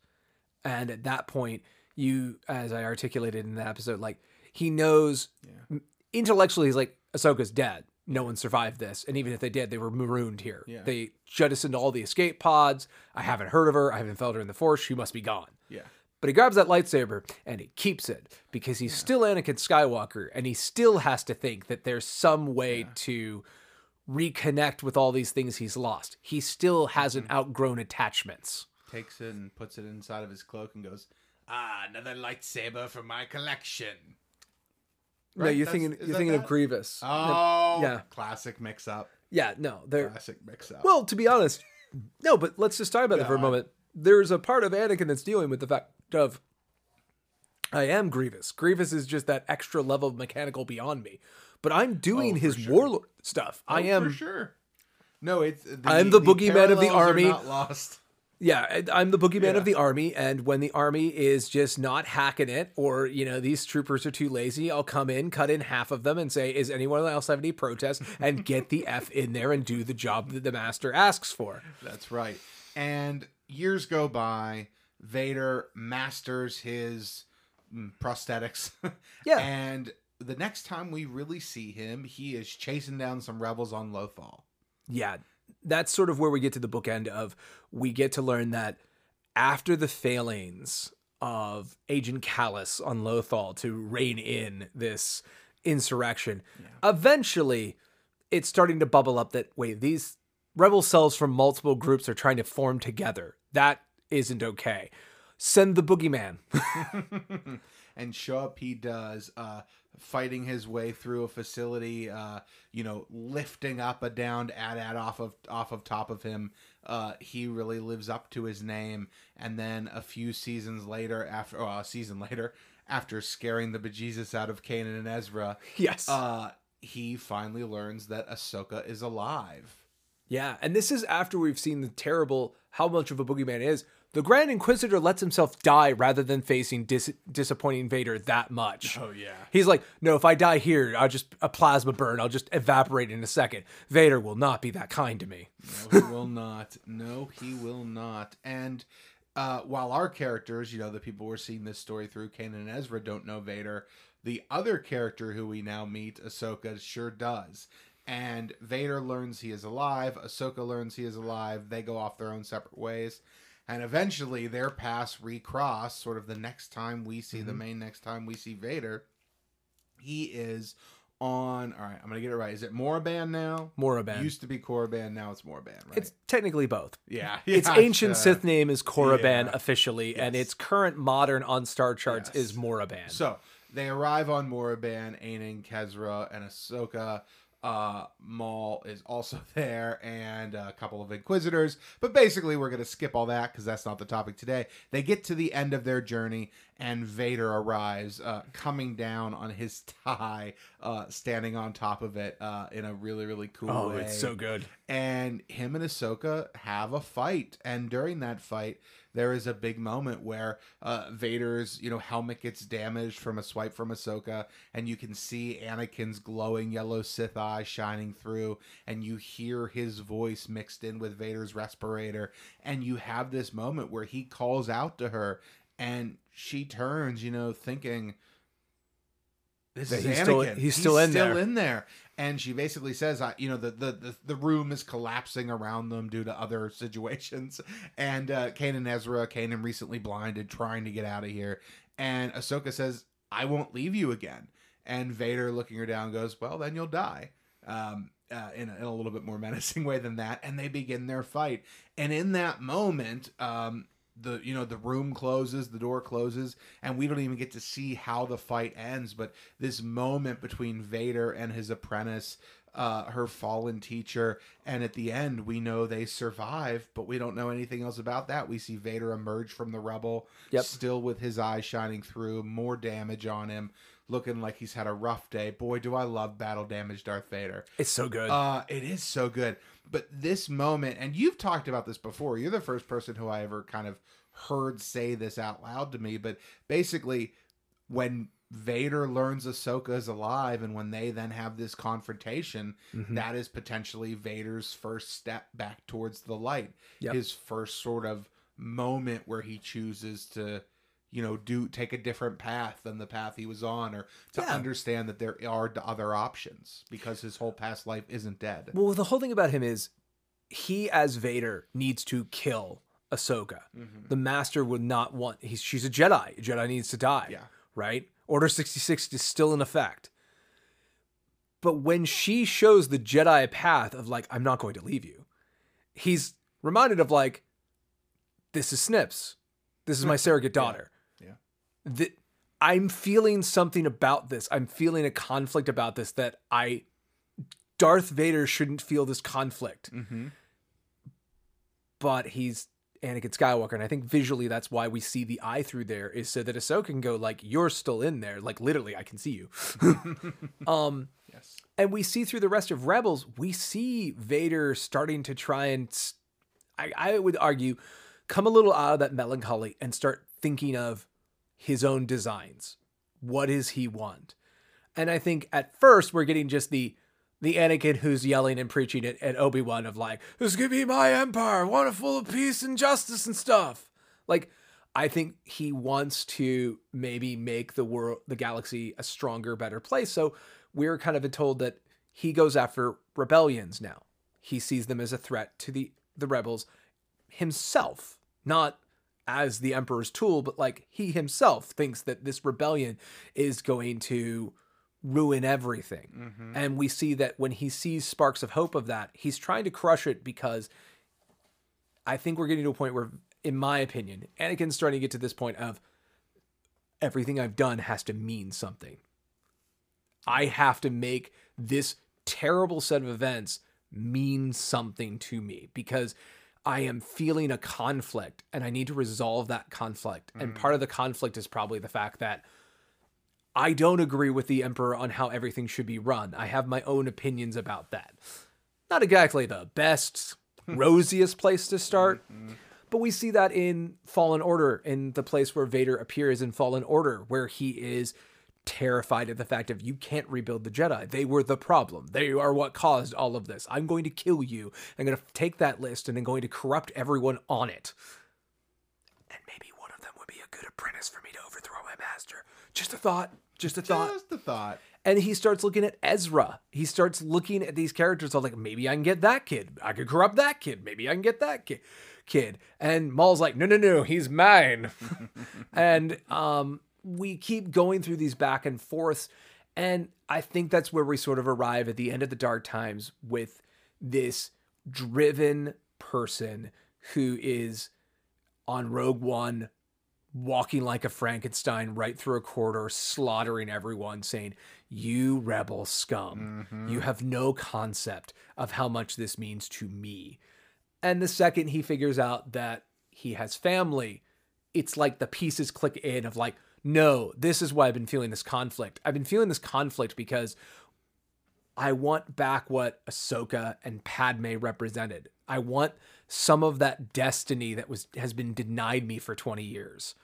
And at that point, you, as I articulated in the episode, like he knows Yeah. intellectually, he's like, Ahsoka's dead. No one survived this. And even if they did, they were marooned here. Yeah. They jettisoned all the escape pods. I haven't heard of her. I haven't felt her in the Force. She must be gone. yeah. But he grabs that lightsaber and he keeps it because he's still Anakin Skywalker and he still has to think that there's some way to reconnect with all these things he's lost. He still hasn't Mm-hmm. outgrown attachments. Takes it and puts it inside of his cloak and goes, "Ah, another lightsaber from my collection." No, you're That's- thinking you're that thinking of? Grievous. Oh, Yeah. Classic mix up. yeah, no, they're Classic mix up. well. To be honest, no, but let's just talk about it for a moment. There's a part of Anakin that's dealing with the fact of I am Grievous. Grievous is just that extra level of mechanical beyond me. But I'm doing Oh, his sure. warlord stuff. I Oh, am for sure. No, it's the, I'm the boogeyman of the army. Not lost. Yeah, I- I'm the boogeyman Yeah. of the army, and when the army is just not hacking it, or you know these troopers are too lazy, I'll come in, cut in half of them, and say, "Is anyone else have any protests?" and get the f in there and do the job that the master asks for. That's right. And years go by. Vader masters his mm, prosthetics. Yeah. And the next time we really see him, he is chasing down some rebels on Lothal. Yeah, that's sort of where we get to the bookend of we get to learn that after the failings of Agent Kallus on Lothal to rein in this insurrection, eventually it's starting to bubble up that wait, these rebel cells from multiple groups are trying to form together. That isn't okay. Send the boogeyman. and show up he does uh fighting his way through a facility uh you know lifting up a downed AT-AT off of off of top of him. Uh he really lives up to his name. And then a few seasons later after oh, a season later after scaring the bejesus out of Kanan and Ezra yes. uh he finally learns that Ahsoka is alive Yeah, and this is after we've seen the terrible how much of a boogeyman is. The Grand Inquisitor lets himself die rather than facing dis- disappointing Vader that much. Oh, yeah. He's like, no, if I die here, I'll just a plasma burn. I'll just evaporate in a second. Vader will not be that kind to me. No, he will not. No, he will not. And uh, while our characters, you know, the people we're seeing this story through, Kanan and Ezra, don't know Vader, the other character who we now meet, Ahsoka, sure does. And Vader learns he is alive. Ahsoka learns he is alive. They go off their own separate ways. And eventually their paths recross, sort of the next time we see the main next time we see Vader. He is on, all right, I'm going to get it right. Is it Moraban now? Moraband. Used to be Korriban, now it's Moraban, right? It's technically both. yeah, its ancient uh, Sith name is Korriban yeah. officially, and its current modern on star charts Yes. is Moraband. So they arrive on Moraban, Ainin, Kezra, and Ahsoka. Uh, Maul is also there, and a couple of Inquisitors. But basically, we're going to skip all that because that's not the topic today. They get to the end of their journey, and Vader arrives, uh, coming down on his tie, uh, standing on top of it uh, in a really, really cool oh, way. it's so good. and him and Ahsoka have a fight. And during that fight, there is a big moment where uh, Vader's, you know, helmet gets damaged from a swipe from Ahsoka, and you can see Anakin's glowing yellow Sith eye shining through, and you hear his voice mixed in with Vader's respirator, and you have this moment where he calls out to her, and she turns, you know, thinking. This is he's Anakin. still- he's still in still there. in there and she basically says I, you know the, the the room is collapsing around them due to other situations. And uh Kanan Ezra Kanan recently blinded trying to get out of here. And Ahsoka says I won't leave you again. And Vader looking her down goes well then you'll die um uh, in, a, in a little bit more menacing way than that. And they begin their fight. And in that moment um the you know the room closes the door closes and we don't even get to see how the fight ends but this moment between vader and his apprentice uh her fallen teacher and at the end we know they survive but we don't know anything else about that we see vader emerge from the rubble Yep. still with his eyes shining through more damage on him looking like he's had a rough day boy do i love battle damage darth vader It's so good. uh, it is so good. But this moment, and you've talked about this before. You're the first person who I ever kind of heard say this out loud to me. But basically, when Vader learns Ahsoka is alive, and when they then have this confrontation, Mhm. that is potentially Vader's first step back towards the light. Yep. His first sort of moment where he chooses to you know do take a different path than the path he was on or to Yeah. understand that there are other options because his whole past life isn't dead Well, the whole thing about him is he, as Vader, needs to kill Ahsoka. Mm-hmm. The Master would not want. He's she's a Jedi. A Jedi needs to die. Yeah. Right. Order sixty six is still in effect. But when she shows the Jedi path of like, I'm not going to leave you, he's reminded of like, this is Snips. This is my surrogate daughter. The, I'm feeling something about this. I'm feeling a conflict about this that I Darth Vader shouldn't feel this conflict. Mm-hmm. But he's Anakin Skywalker, and I think visually that's why we see the eye through there is so that Ahsoka can go like, "You're still in there, like literally, I can see you." um, Yes. and we see through the rest of Rebels, we see Vader starting to try and, I, I would argue, come a little out of that melancholy and start thinking of his own designs. What does he want? And I think at first we're getting just the the Anakin who's yelling and preaching at, at Obi Wan of like, "This could be my empire, one full of peace and justice and stuff." Like, I think he wants to maybe make the world, the galaxy, a stronger, better place. So we're kind of told that he goes after rebellions now. He sees them as a threat to the the rebels himself, not as the emperor's tool, but like he himself thinks that this rebellion is going to ruin everything. Mm-hmm. And we see that when he sees sparks of hope of that, he's trying to crush it because I think we're getting to a point where, in my opinion, Anakin's starting to get to this point of everything I've done has to mean something. I have to make this terrible set of events mean something to me because I am feeling a conflict and I need to resolve that conflict. And mm. part of the conflict is probably the fact that I don't agree with the Emperor on how everything should be run. I have my own opinions about that. Not exactly the best, rosiest place to start, but we see that in Fallen Order, in the place where Vader appears in Fallen Order, where he is terrified at the fact of you can't rebuild the Jedi. They were the problem. They are what caused all of this. I'm going to kill you. I'm going to take that list and I'm going to corrupt everyone on it. And maybe one of them would be a good apprentice for me to overthrow my master. Just a thought. Just a thought. Just a thought. And he starts looking at Ezra. He starts looking at these characters. I'm like, maybe I can get that kid. I could corrupt that kid. Maybe I can get that kid. Kid. And Maul's like, no, no, no, he's mine. and um, we keep going through these back and forths. And I think that's where we sort of arrive at the end of the dark times with this driven person who is on Rogue One walking like a Frankenstein right through a corridor, slaughtering everyone, saying, You rebel scum, mm-hmm. you have no concept of how much this means to me. And the second he figures out that he has family, it's like the pieces click in of like, no, this is why I've been feeling this conflict. I've been feeling this conflict because I want back what Ahsoka and Padme represented. I want some of that destiny that was has been denied me for 20 years.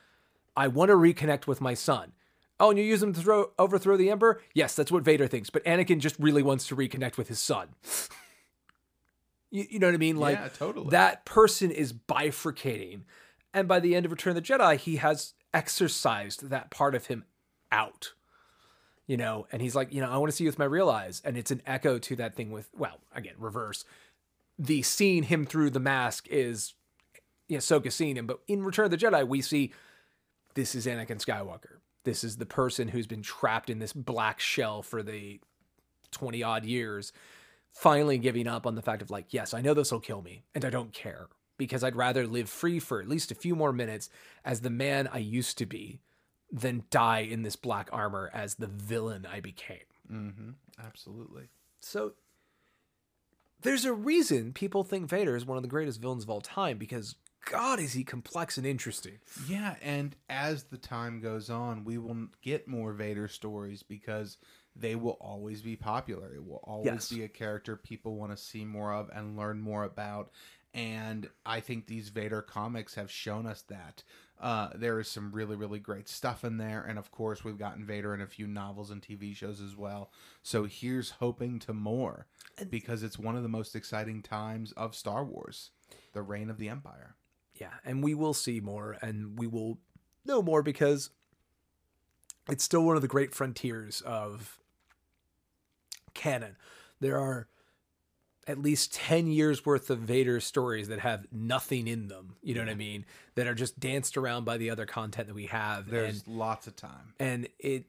I want to reconnect with my son. Oh, and you use him to throw overthrow the Emperor? Yes, that's what Vader thinks, but Anakin just really wants to reconnect with his son. you, you know what I mean? Like yeah, totally. that person is bifurcating. And by the end of Return of the Jedi, he has exercised that part of him out. You know, and he's like, you know, I want to see you with my real eyes. And it's an echo to that thing with, well, again, reverse. The seeing him through the mask is, yeah, Ahsoka seeing him. But in Return of the Jedi, we see this is Anakin Skywalker. This is the person who's been trapped in this black shell for the 20 odd years, finally giving up on the fact of, like, yes, I know this will kill me, and I don't care because I'd rather live free for at least a few more minutes as the man I used to be than die in this black armor as the villain I became. mm-hmm. Absolutely. So there's a reason people think Vader is one of the greatest villains of all time because God is he complex and interesting. Yeah, and as the time goes on, we will get more Vader stories because they will always be popular. It will always Yes. be a character people want to see more of and learn more about. And I think these Vader comics have shown us that. Uh, there is some really, really great stuff in there. And of course, we've gotten Vader in a few novels and TV shows as well. So here's hoping to more because it's one of the most exciting times of Star Wars the reign of the Empire. Yeah, and we will see more and we will know more because it's still one of the great frontiers of canon. There are at least 10 years worth of Vader stories that have nothing in them, you know what I mean, that are just danced around by the other content that we have. There's and lots of time. and it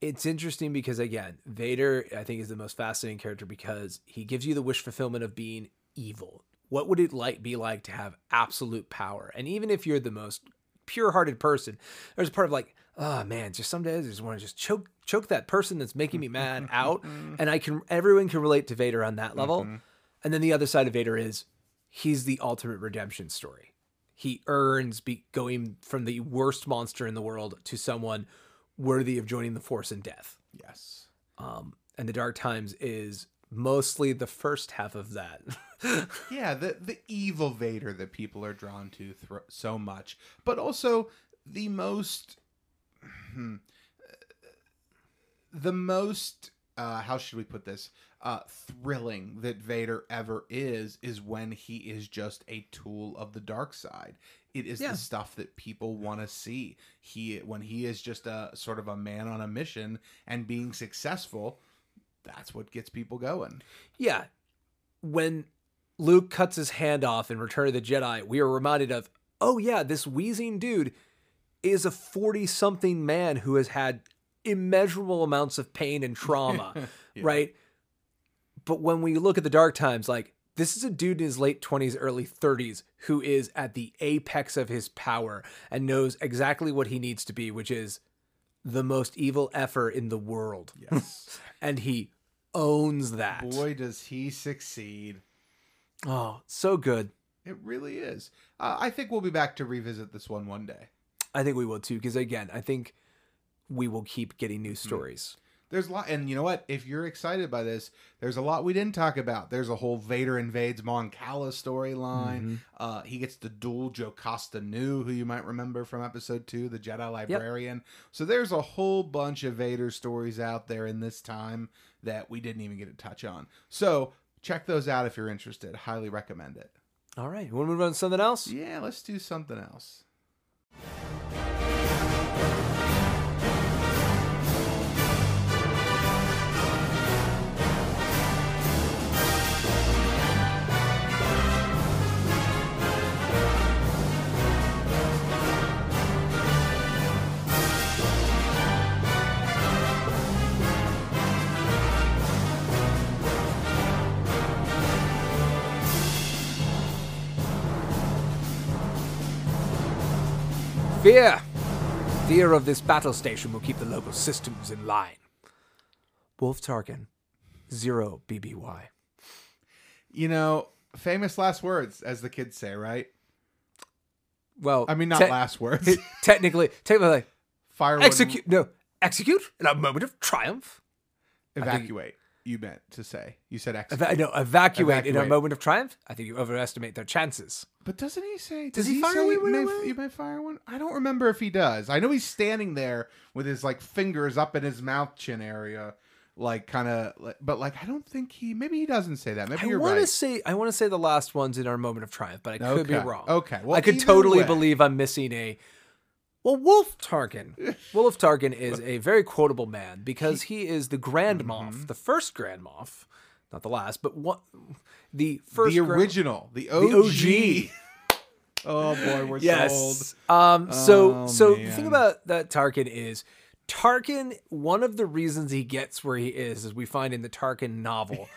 it's interesting because again, Vader I think is the most fascinating character because he gives you the wish fulfillment of being evil. What would it like be like to have absolute power? And even if you're the most pure-hearted person. There's a part of like, oh man, just some days I just want to just choke choke that person that's making me mad out, and I can everyone can relate to Vader on that level. Mm-hmm. And then the other side of Vader is he's the ultimate redemption story. He earns be going from the worst monster in the world to someone worthy of joining the Force in death. Yes. Um, and the Dark Times is mostly the first half of that. Yeah, the the evil Vader that people are drawn to thro- so much, but also the most hmm, the most uh how should we put this? Uh thrilling that Vader ever is is when he is just a tool of the dark side. It is Yeah. the stuff that people want to see. He when he is just a sort of a man on a mission and being successful, that's what gets people going. yeah. When Luke cuts his hand off in Return of the Jedi, we are reminded of, oh yeah, this wheezing dude is a 40 something man who has had immeasurable amounts of pain and trauma, Yeah. right? But when we look at the dark times, like this is a dude in his late 20s, early 30s who is at the apex of his power and knows exactly what he needs to be, which is the most evil effer in the world. Yes. And he owns that. Boy, does he succeed. Oh, so good. It really is. Uh, I think we'll be back to revisit this one one day. I think we will too, because again, I think we will keep getting new stories. There's a lot, and you know what? If you're excited by this, there's a lot we didn't talk about. There's a whole Vader invades Mon Cala storyline. Uh, he gets to duel Jocasta Nu, who you might remember from episode two, the Jedi librarian. So there's a whole bunch of Vader stories out there in this time that we didn't even get to touch on. So check those out if you're interested. Highly recommend it. All right, you want to move on to something else? Yeah, let's do something else. Fear! Fear of this battle station will keep the local systems in line. Wilhuff Tarkin, zero BBY. You know, famous last words, as the kids say, right? Well, I mean, not te- last words. technically, technically, Fire execute. No, execute in a moment of triumph. Evacuate. You meant to say. You said execute. Eva- no, evacuate, in a Evacuate. moment of triumph. I think you overestimate their chances. but doesn't he say? Does he fire say one you may, away? you may fire one? I don't remember if he does. I know he's standing there with his like fingers up in his mouth chin area, like kind of. But like, I don't think he. Maybe he doesn't say that. Maybe I you're want right. to say I want to say the last one's in our moment of triumph, but I could be Okay. wrong. Okay. Well, I could either totally way. believe I'm missing a. Well, Wilhuff Tarkin. Wilhuff Tarkin is a very quotable man because he is the Grand Mm-hmm. Moff, the first Grand Moff, not the last, but what the first the Grand- original, the OG. The OG. oh boy, we're sold. Yes. Um. So Oh, so the thing about that Tarkin is Tarkin. One of the reasons he gets where he is, as we find in the Tarkin novel,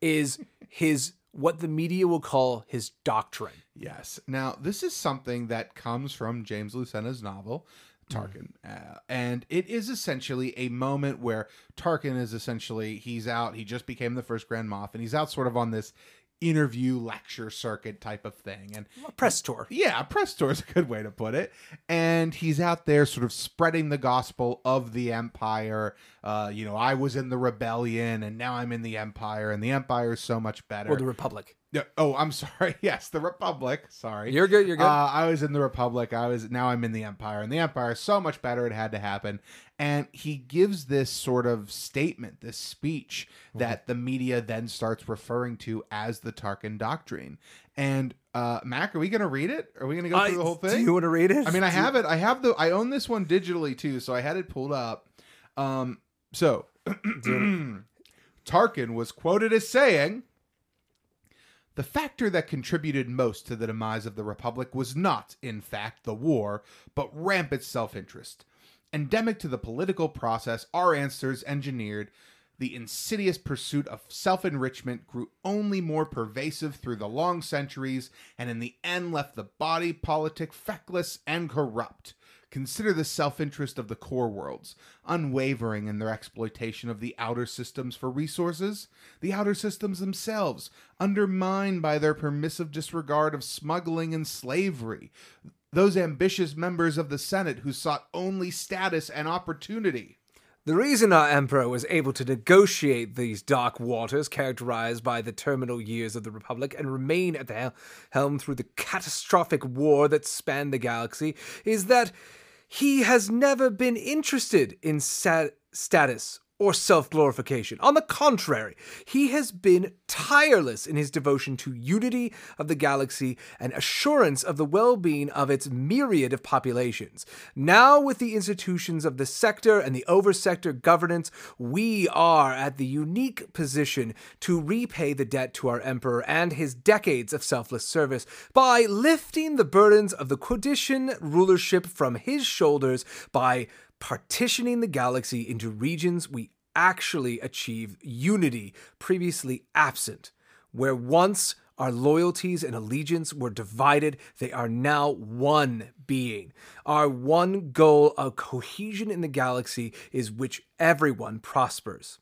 is his what the media will call his doctrine. Yes. Now, this is something that comes from James Luceno's novel, Tarkin. Uh, and it is essentially a moment where Tarkin is essentially, he's out, he just became the first Grand Moff, and he's out sort of on this interview lecture circuit type of thing. And A press tour. yeah, a press tour is a good way to put it. And he's out there sort of spreading the gospel of the empire. Uh, you know, I was in the rebellion and now I'm in the empire, and the empire is so much better. Or the Republic. Yeah, oh, I'm sorry. Yes, the Republic. Sorry. You're good. You're good. Uh, I was in the Republic. I was now I'm in the Empire, and the Empire is so much better. It had to happen, and he gives this sort of statement, this speech Mm-hmm. that the media then starts referring to as the Tarkin Doctrine. And uh, Mac, are we going to read it? Are we going to go I- through the whole thing? Do you want to read it? I mean, I have it. I have the. I own this one digitally too, so I had it pulled up. Um, so Tarkin was quoted as saying. The factor that contributed most to the demise of the Republic was not, in fact, the war, but rampant self interest. Endemic to the political process, our ancestors engineered the insidious pursuit of self enrichment grew only more pervasive through the long centuries and in the end left the body politic feckless and corrupt. Consider the self interest of the core worlds, unwavering in their exploitation of the outer systems for resources, the outer systems themselves, undermined by their permissive disregard of smuggling and slavery, those ambitious members of the Senate who sought only status and opportunity. The reason our emperor was able to negotiate these dark waters characterized by the terminal years of the Republic and remain at the helm through the catastrophic war that spanned the galaxy is that he has never been interested in stat- status or self glorification. On the contrary, he has been tireless in his devotion to unity of the galaxy and assurance of the well being of its myriad of populations. Now, with the institutions of the sector and the oversector governance, we are at the unique position to repay the debt to our emperor and his decades of selfless service by lifting the burdens of the Quodician rulership from his shoulders by partitioning the galaxy into regions we actually achieve unity previously absent. Where once our loyalties and allegiance were divided, they are now one being. Our one goal of cohesion in the galaxy is which everyone prospers.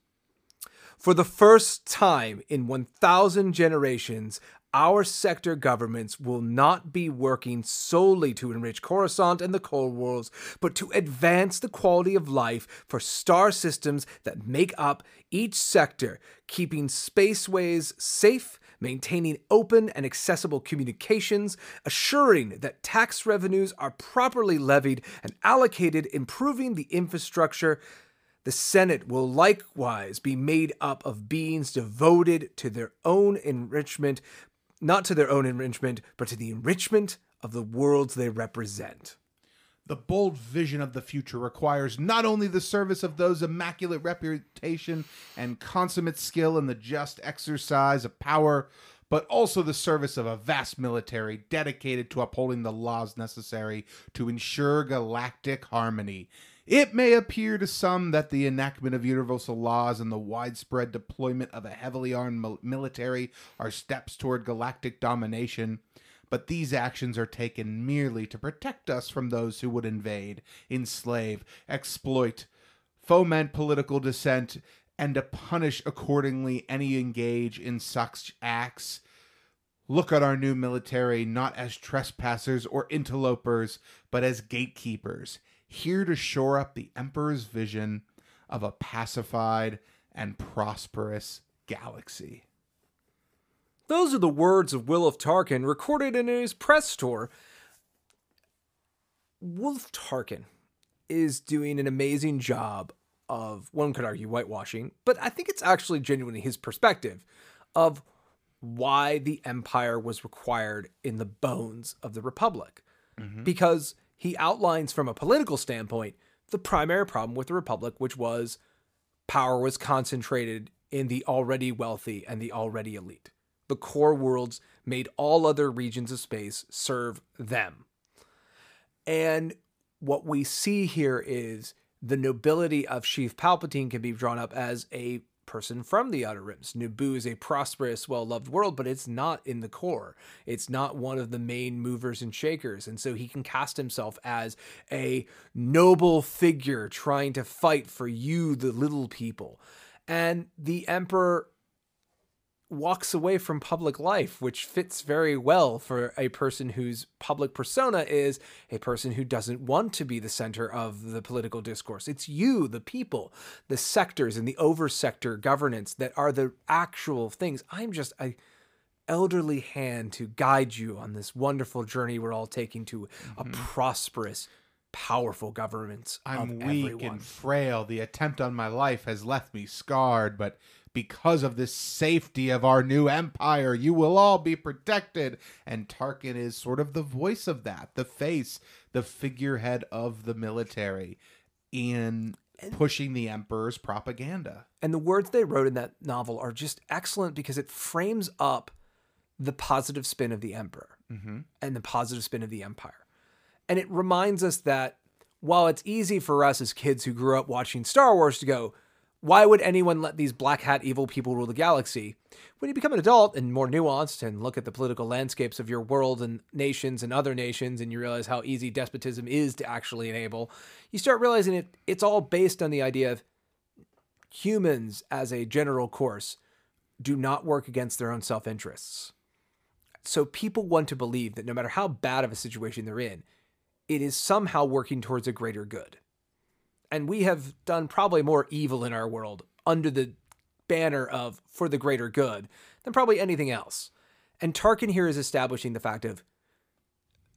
For the first time in 1,000 generations, our sector governments will not be working solely to enrich Coruscant and the core worlds, but to advance the quality of life for star systems that make up each sector, keeping spaceways safe, maintaining open and accessible communications, assuring that tax revenues are properly levied and allocated, improving the infrastructure. The Senate will likewise be made up of beings devoted to their own enrichment, not to their own enrichment, but to the enrichment of the worlds they represent. The bold vision of the future requires not only the service of those immaculate reputation and consummate skill in the just exercise of power, but also the service of a vast military dedicated to upholding the laws necessary to ensure galactic harmony. It may appear to some that the enactment of universal laws and the widespread deployment of a heavily armed military are steps toward galactic domination, but these actions are taken merely to protect us from those who would invade, enslave, exploit, foment political dissent, and to punish accordingly any engage in such acts. Look at our new military not as trespassers or interlopers, but as gatekeepers, here to shore up the Emperor's vision of a pacified and prosperous galaxy. Those are the words of Wilhuff Tarkin recorded in his press tour. Wilhuff Tarkin is doing an amazing job of, one could argue, whitewashing, but I think it's actually genuinely his perspective of why the Empire was required in the bones of the Republic. Mm-hmm. Because he outlines from a political standpoint the primary problem with the Republic, which was power was concentrated in the already wealthy and the already elite. The core worlds made all other regions of space serve them. And what we see here is the nobility of Sheev Palpatine can be drawn up as a person from the Outer Rims. Naboo is a prosperous, well loved world, but it's not in the core. It's not one of the main movers and shakers. And so he can cast himself as a noble figure trying to fight for you, the little people. And the Emperor walks away from public life, which fits very well for a person whose public persona is a person who doesn't want to be the center of the political discourse. It's you, the people, the sectors and the oversector governance that are the actual things. I'm just a elderly hand to guide you on this wonderful journey we're all taking to a mm-hmm. prosperous, powerful government. I'm weak everyone. and frail. The attempt on my life has left me scarred, but because of the safety of our new empire, you will all be protected. And Tarkin is sort of the voice of that, the face, the figurehead of the military in pushing the emperor's propaganda. And the words they wrote in that novel are just excellent because it frames up the positive spin of the emperor mm-hmm. and the positive spin of the empire. And it reminds us that while it's easy for us as kids who grew up watching Star Wars to go, Why would anyone let these black hat evil people rule the galaxy? When you become an adult and more nuanced and look at the political landscapes of your world and nations and other nations, and you realize how easy despotism is to actually enable, you start realizing it, it's all based on the idea of humans, as a general course, do not work against their own self interests. So people want to believe that no matter how bad of a situation they're in, it is somehow working towards a greater good. And we have done probably more evil in our world under the banner of for the greater good than probably anything else. And Tarkin here is establishing the fact of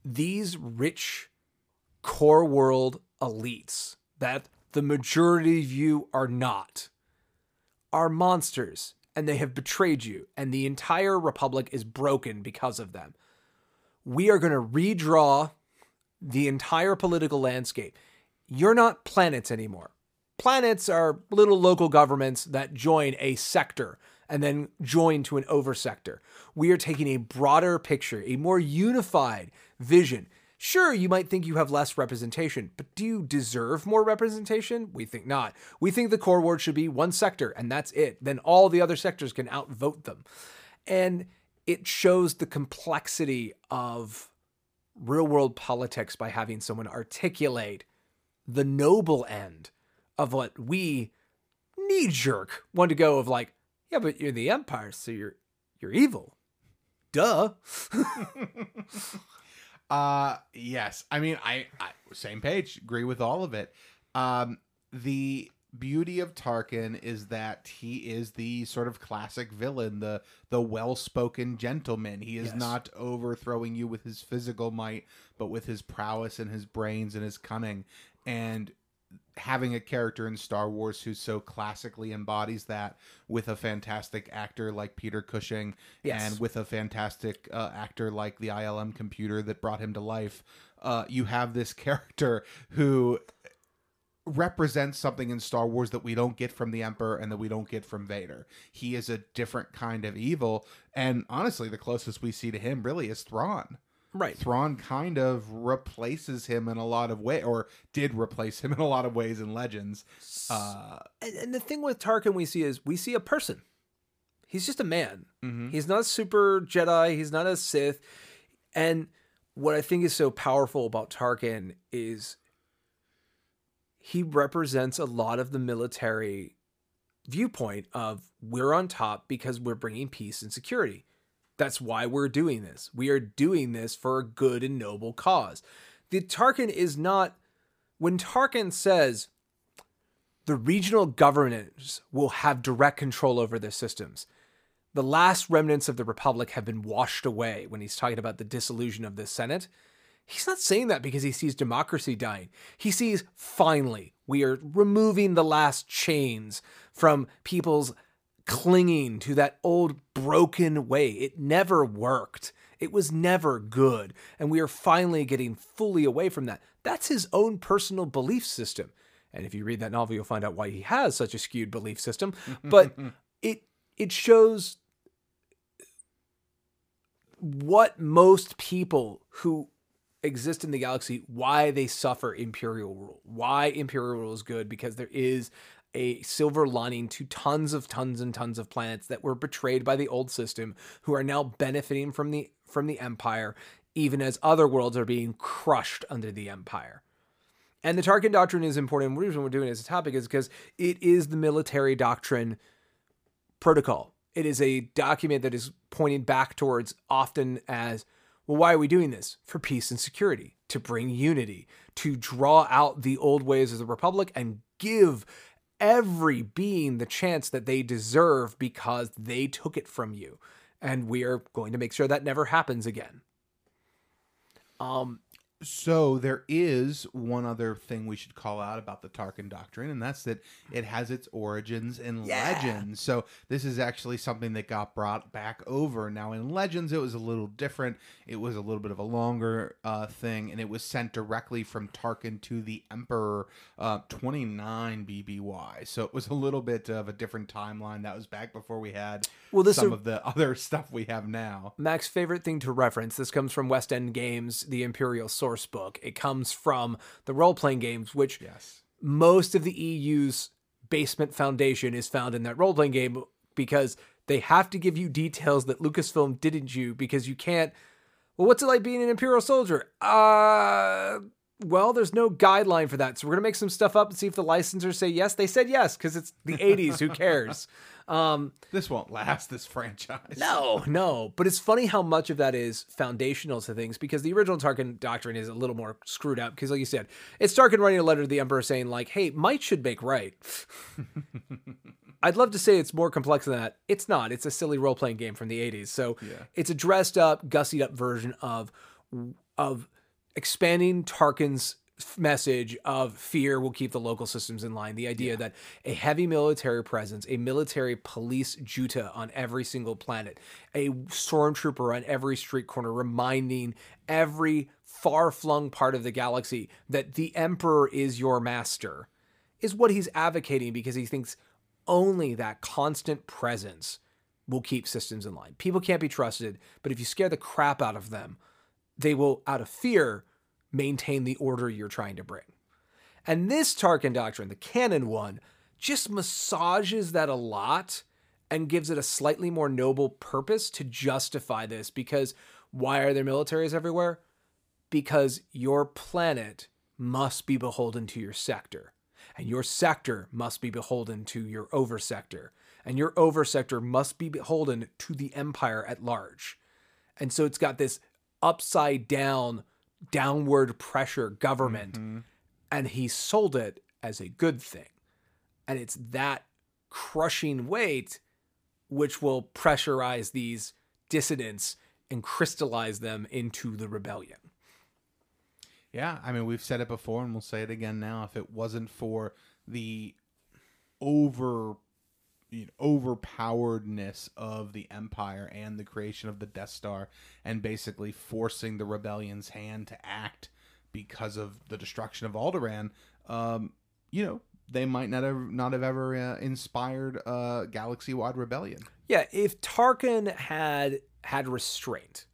these rich core world elites that the majority of you are not are monsters and they have betrayed you and the entire republic is broken because of them. We are going to redraw the entire political landscape. You're not planets anymore. Planets are little local governments that join a sector and then join to an oversector. We are taking a broader picture, a more unified vision. Sure, you might think you have less representation, but do you deserve more representation? We think not. We think the core ward should be one sector and that's it. Then all the other sectors can outvote them. And it shows the complexity of real world politics by having someone articulate the noble end of what we knee jerk want to go of like, yeah, but you're the empire, so you're you're evil. Duh. uh yes. I mean, I, I same page, agree with all of it. Um the beauty of Tarkin is that he is the sort of classic villain, the the well-spoken gentleman. He is Yes. not overthrowing you with his physical might, but with his prowess and his brains and his cunning. And having a character in Star Wars who so classically embodies that with a fantastic actor like Peter Cushing Yes. and with a fantastic uh, actor like the ILM computer that brought him to life, uh, you have this character who represents something in Star Wars that we don't get from the Emperor and that we don't get from Vader. He is a different kind of evil, and honestly, the closest we see to him really is Thrawn. Right. Thrawn kind of replaces him in a lot of way, or did replace him in a lot of ways in Legends. Uh, And, and the thing with Tarkin we see is we see a person. He's just a man. mhm. He's not a super Jedi. He's not a Sith. And what I think is so powerful about Tarkin is he represents a lot of the military viewpoint of we're on top because we're bringing peace and security. That's why we're doing this. We are doing this for a good and noble cause. The Tarkin is not when Tarkin says the regional governments will have direct control over their systems. The last remnants of the Republic have been washed away when he's talking about the dissolution of the Senate. He's not saying that because he sees democracy dying. He sees finally we are removing the last chains from people's clinging to that old broken way. It never worked. It was never good. And we are finally getting fully away from that. That's his own personal belief system. And if you read that novel, you'll find out why he has such a skewed belief system. But it it shows what most people who exist in the galaxy why they suffer imperial rule why imperial rule is good because there is a silver lining to tons of tons and tons of planets that were betrayed by the old system who are now benefiting from the from the empire even as other worlds are being crushed under the empire and the Tarkin doctrine is important. The reason we're doing it as a topic is because it is the military doctrine protocol. It is a document that is pointing back towards often as, well, why are we doing this? For peace and security, to bring unity, to draw out the old ways of the Republic and give every being the chance that they deserve because they took it from you. And we are going to make sure that never happens again. Um, So there is one other thing we should call out about the Tarkin doctrine, and that's that it has its origins in Yeah. Legends. So this is actually something that got brought back over. Now in Legends, it was a little different. It was a little bit of a longer uh, thing, and it was sent directly from Tarkin to the Emperor, uh, 29 BBY. So it was a little bit of a different timeline. That was back before we had well, this some is of the other stuff we have now. Mac's favorite thing to reference. This comes from West End Games, the Imperial source book. It comes from the role playing games, which Yes. most of the EU's basement foundation is found in that role playing game because they have to give you details that Lucasfilm didn't you because you can't. Well, what's it like being an Imperial soldier? Uh, well, there's no guideline for that. So we're gonna make some stuff up and see if the licensors say yes. They said yes because it's the 80s. Who cares? Um, This won't last. This franchise. no, no. But it's funny how much of that is foundational to things because the original Tarkin doctrine is a little more screwed up. Because, like you said, it's Tarkin writing a letter to the Emperor saying, like, hey, might should make right. I'd love to say it's more complex than that. It's not. It's a silly role playing game from the 80s. So it's a dressed up, gussied up version of of expanding Tarkin's message of fear will keep the local systems in line. The idea that a heavy military presence, a military police junta on every single planet, a stormtrooper on every street corner, reminding every far flung part of the galaxy that the Emperor is your master, is what he's advocating because he thinks only that constant presence will keep systems in line. People can't be trusted, but if you scare the crap out of them, they will, out of fear, maintain the order you're trying to bring. And this Tarkin doctrine, the canon one, just massages that a lot and gives it a slightly more noble purpose to justify this because why are there militaries everywhere? Because your planet must be beholden to your sector, and your sector must be beholden to your oversector, and your oversector must be beholden to the empire at large. And so it's got this upside down, downward pressure government, mm-hmm. and he sold it as a good thing. And it's that crushing weight which will pressurize these dissidents and crystallize them into the rebellion. Yeah, I mean we've said it before and we'll say it again now. If it wasn't for the over you know, overpoweredness of the empire and the creation of the Death Star and basically forcing the rebellion's hand to act because of the destruction of Alderaan, um, you know, they might not have not have ever uh, inspired a galaxy-wide rebellion. Yeah, if Tarkin had had restraint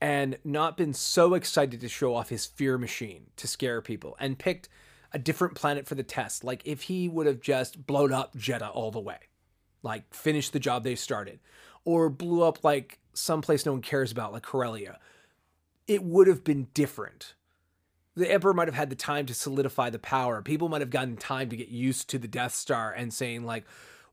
and not been so excited to show off his fear machine to scare people and picked a different planet for the test, like if he would have just blown up Jedha all the way, like finished the job they started, or blew up like someplace no one cares about, like Corellia, it would have been different. The Emperor might have had the time to solidify the power. People might have gotten time to get used to the Death Star and saying, like,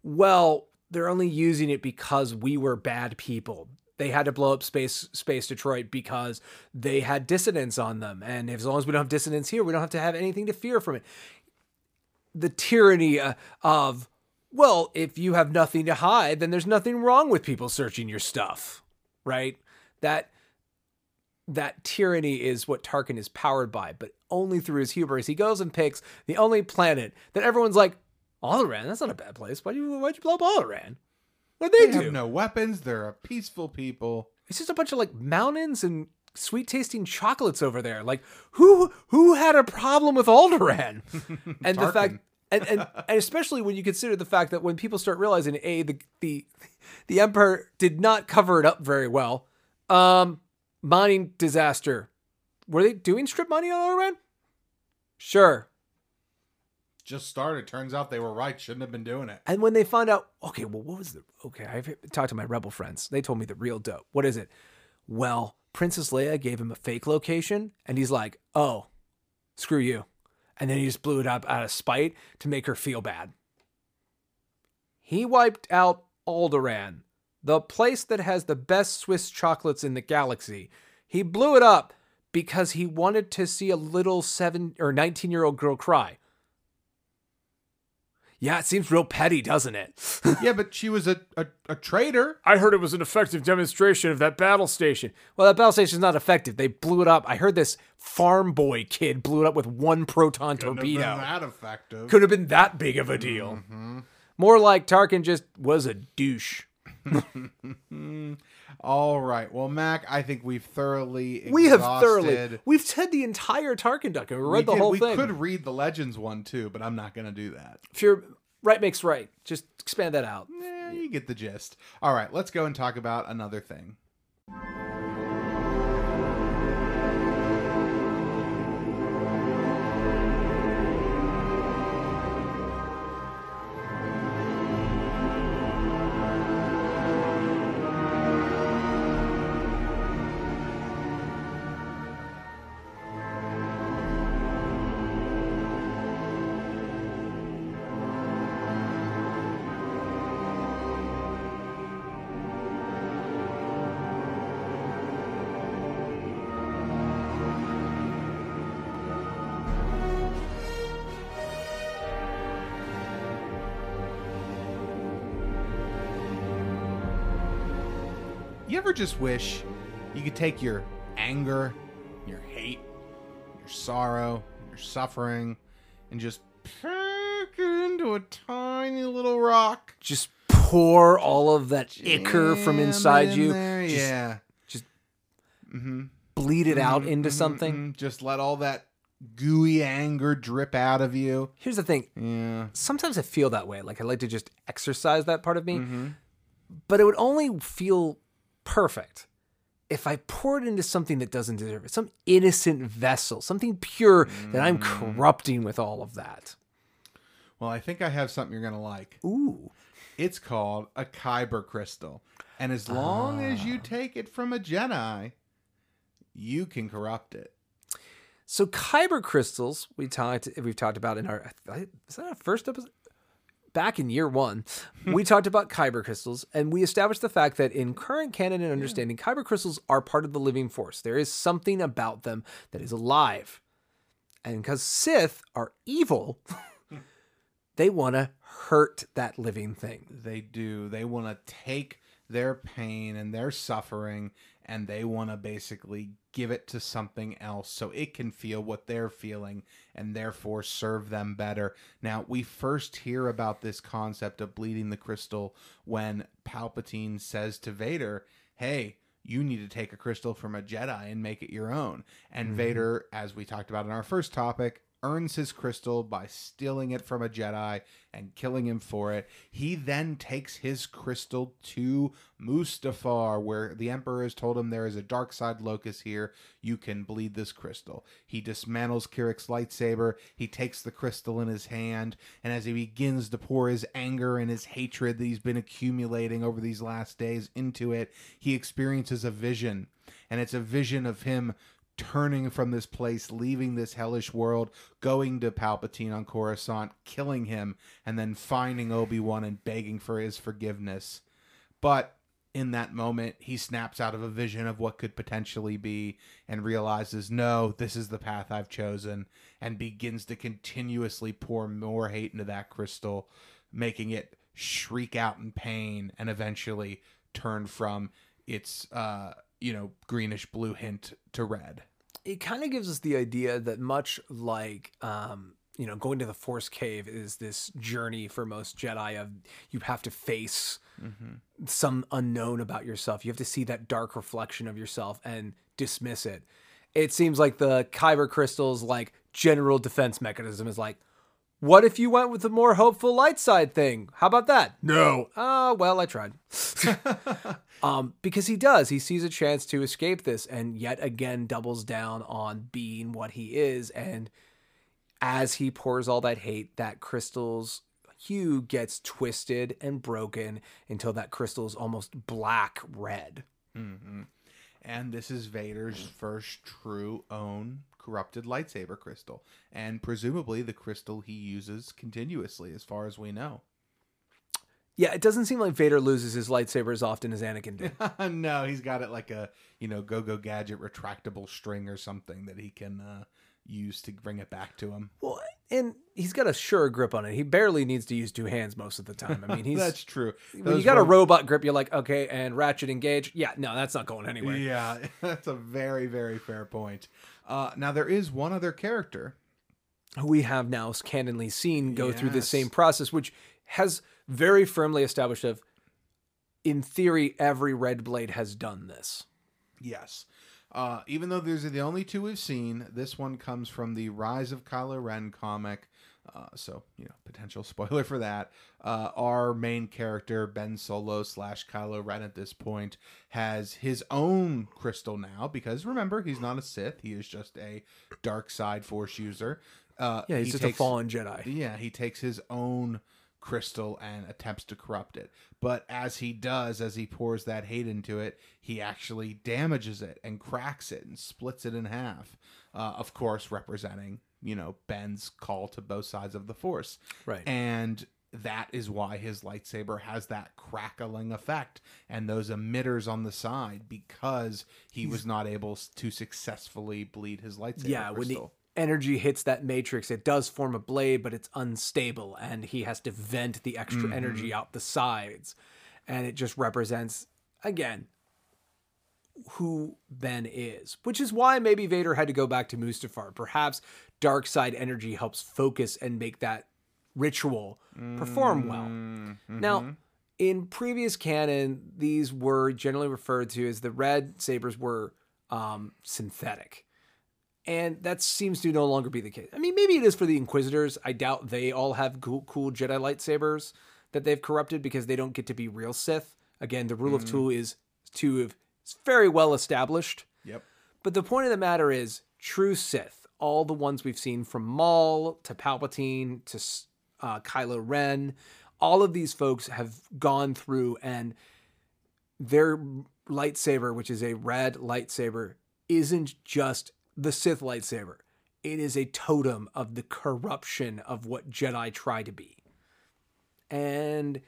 well, they're only using it because we were bad people. They had to blow up space space Detroit because they had dissidents on them. And as long as we don't have dissidents here, we don't have to have anything to fear from it. The tyranny uh, of, well, if you have nothing to hide, then there's nothing wrong with people searching your stuff, right? That that tyranny is what Tarkin is powered by, but only through his hubris. He goes and picks the only planet that everyone's like, Alderaan, that's not a bad place. Why'd you why'd you blow up Alderaan? What'd they, They do? have no weapons. They're a peaceful people. It's just a bunch of like mountains and sweet tasting chocolates over there. Like who who had a problem with Alderaan? and the fact and, and and especially when you consider the fact that when people start realizing a the the the emperor did not cover it up very well. Um mining disaster. Were they doing strip mining on Alderaan? Sure. Just started. Turns out they were right. Shouldn't have been doing it. And when they found out, okay, well, what was the okay? I've talked to my rebel friends. They told me the real dope. What is it? Well, Princess Leia gave him a fake location, and he's like, "Oh, screw you," and then he just blew it up out of spite to make her feel bad. He wiped out Alderaan, the place that has the best Swiss chocolates in the galaxy. He blew it up because he wanted to see a little seven or nineteen year old girl cry. Yeah, it seems real petty, doesn't it? yeah, but she was a, a, a traitor. I heard it was an effective demonstration of that battle station. Well, that battle station's not effective. They blew it up. I heard this farm boy kid blew it up with one proton Couldn't have been torpedo. that effective. Could have been that big of a deal. Mm-hmm. More like Tarkin just was a douche. All right. Well, Mac, I think we've thoroughly We have thoroughly. We've said the entire Tarkin duck and we We, read the did- whole we thing. could read the Legends one too, but I'm not going to do that. If you're right makes right, just expand that out. Eh, you get the gist. All right, let's go and talk about another thing. You ever just wish you could take your anger, your hate, your sorrow, your suffering, and just pack it into a tiny little rock? Just pour all of that ichor from inside in you. there, just yeah. just mm-hmm. bleed it out into Mhm, something. mhm. Just let all that gooey anger drip out of you. Here's the thing. Yeah. Sometimes I feel that way. Like I like to just exercise that part of me, Mhm. but it would only feel perfect if I pour it into something that doesn't deserve it. Some innocent vessel, something pure that I'm Mm. corrupting with all of that. Well, I think I have something you're gonna like. Ooh. It's called a Kyber crystal, and as long as you Ah. take it from a Jedi, you can corrupt it. So kyber crystals, we talked we've talked about in our is that our first episode? Back in year one, we talked about kyber crystals, and we established the fact that in current canon and understanding, kyber crystals are part of the living force. There is something about them that is alive, and because Sith are evil, they want to hurt that living thing. They do. They want to take their pain and their suffering and they want to basically give it to something else so it can feel what they're feeling and therefore serve them better. Now, we first hear about this concept of bleeding the crystal when Palpatine says to Vader, Hey, you need to take a crystal from a Jedi and make it your own. And mm-hmm. Vader, as we talked about in our first topic, earns his crystal by stealing it from a Jedi and killing him for it. He then takes his crystal to Mustafar, where the Emperor has told him there is a dark side locus here. You can bleed this crystal. He dismantles Kirak's lightsaber. He takes the crystal in his hand, and as he begins to pour his anger and his hatred that he's been accumulating over these last days into it, he experiences a vision. And it's a vision of him turning from this place, leaving this hellish world, going to Palpatine on Coruscant, killing him, and then finding Obi Wan and begging for his forgiveness. But in that moment, he snaps out of a vision of what could potentially be and realizes, no, this is the path I've chosen, and begins to continuously pour more hate into that crystal, making it shriek out in pain and eventually turn from its, uh, you know, greenish blue hint to red. it kind of gives us the idea that much like um you know going to the force cave is this journey for most jedi of you have to face some unknown about yourself. You have to see that dark reflection of yourself and dismiss it. It seems like the kyber crystals like general defense mechanism is like what if you went with the more hopeful light side thing how about that no oh well i tried um, because he does. He sees a chance to escape this, and yet again doubles down on being what he is. And as he pours all that hate, that crystal's hue gets twisted and broken until that crystal is almost black red. hmm And this is Vader's first true own corrupted lightsaber crystal, and presumably the crystal he uses continuously, as far as we know. Yeah, it doesn't seem like Vader loses his lightsaber as often as Anakin did. no, he's got it like a you know go-go gadget retractable string or something that he can uh, use to bring it back to him. well, and he's got a sure grip on it. He barely needs to use two hands most of the time. I mean, he's That's true. when you got a robot grip, you're like, okay, and ratchet engage. Yeah, no, that's not going anywhere. Yeah, that's a very very fair point. Uh, now there is one other character who we have now canonly seen go through the same process, which has very firmly established of, in theory, every Red Blade has done this. Yes. Uh, even though these are the only two we've seen, this one comes from the Rise of Kylo Ren comic. Uh, so, you know, potential spoiler for that. Uh, our main character, Ben Solo slash Kylo Ren at this point, has his own crystal now because remember, he's not a Sith. He is just a dark side force user. Uh, Yeah, he's he just takes- a fallen Jedi. yeah, he takes his own crystal and attempts to corrupt it. But as he does, as he pours that hate into it, he actually damages it and cracks it and splits it in half. Uh, of course, representing, you know, Ben's call to both sides of the Force. Right. And that is why his lightsaber has that crackling effect and those emitters on the side because he was not able to successfully bleed his lightsaber yeah, when the energy hits that matrix, it does form a blade, but it's unstable, and he has to vent the extra Mm-hmm. energy out the sides. And it just represents, again, who Ben is, which is why maybe Vader had to go back to Mustafar. Perhaps dark side energy helps focus and make that ritual perform well. Mm-hmm. Now, in previous canon, these were generally referred to as the red sabers were um, synthetic. And that seems to no longer be the case. I mean, maybe it is for the Inquisitors. I doubt they all have cool, cool Jedi lightsabers that they've corrupted because they don't get to be real Sith. Again, the rule of two is two of it's very well established. Yep. But the point of the matter is, true Sith, all the ones we've seen from Maul to Palpatine to uh, Kylo Ren, all of these folks have gone through and their lightsaber, which is a red lightsaber, isn't just the Sith lightsaber. It is a totem of the corruption of what Jedi try to be. And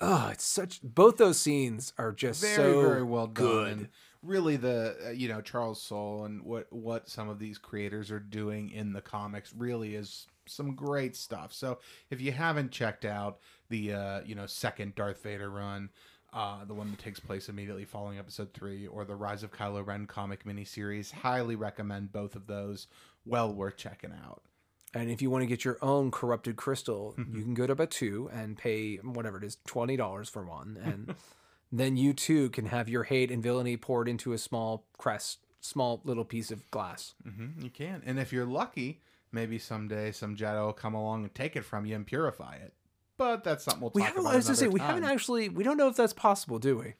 oh, it's such both those scenes are just very so very well done good. Really the uh, you know charles soule and what what some of these creators are doing in the comics really is some great stuff so if you haven't checked out the uh you know second darth vader run uh, the one that takes place immediately following episode three, or the Rise of Kylo Ren comic miniseries. Highly recommend both of those. Well worth checking out. And if you want to get your own corrupted crystal, you can go to Batuu and pay whatever it is, twenty dollars for one, and then you too can have your hate and villainy poured into a small crest, small little piece of glass. hmm you can, and if you're lucky, maybe someday some Jedi will come along and take it from you and purify it. But that's something we'll talk We haven't. about. I was gonna say another we haven't actually. We don't know if that's possible, do we?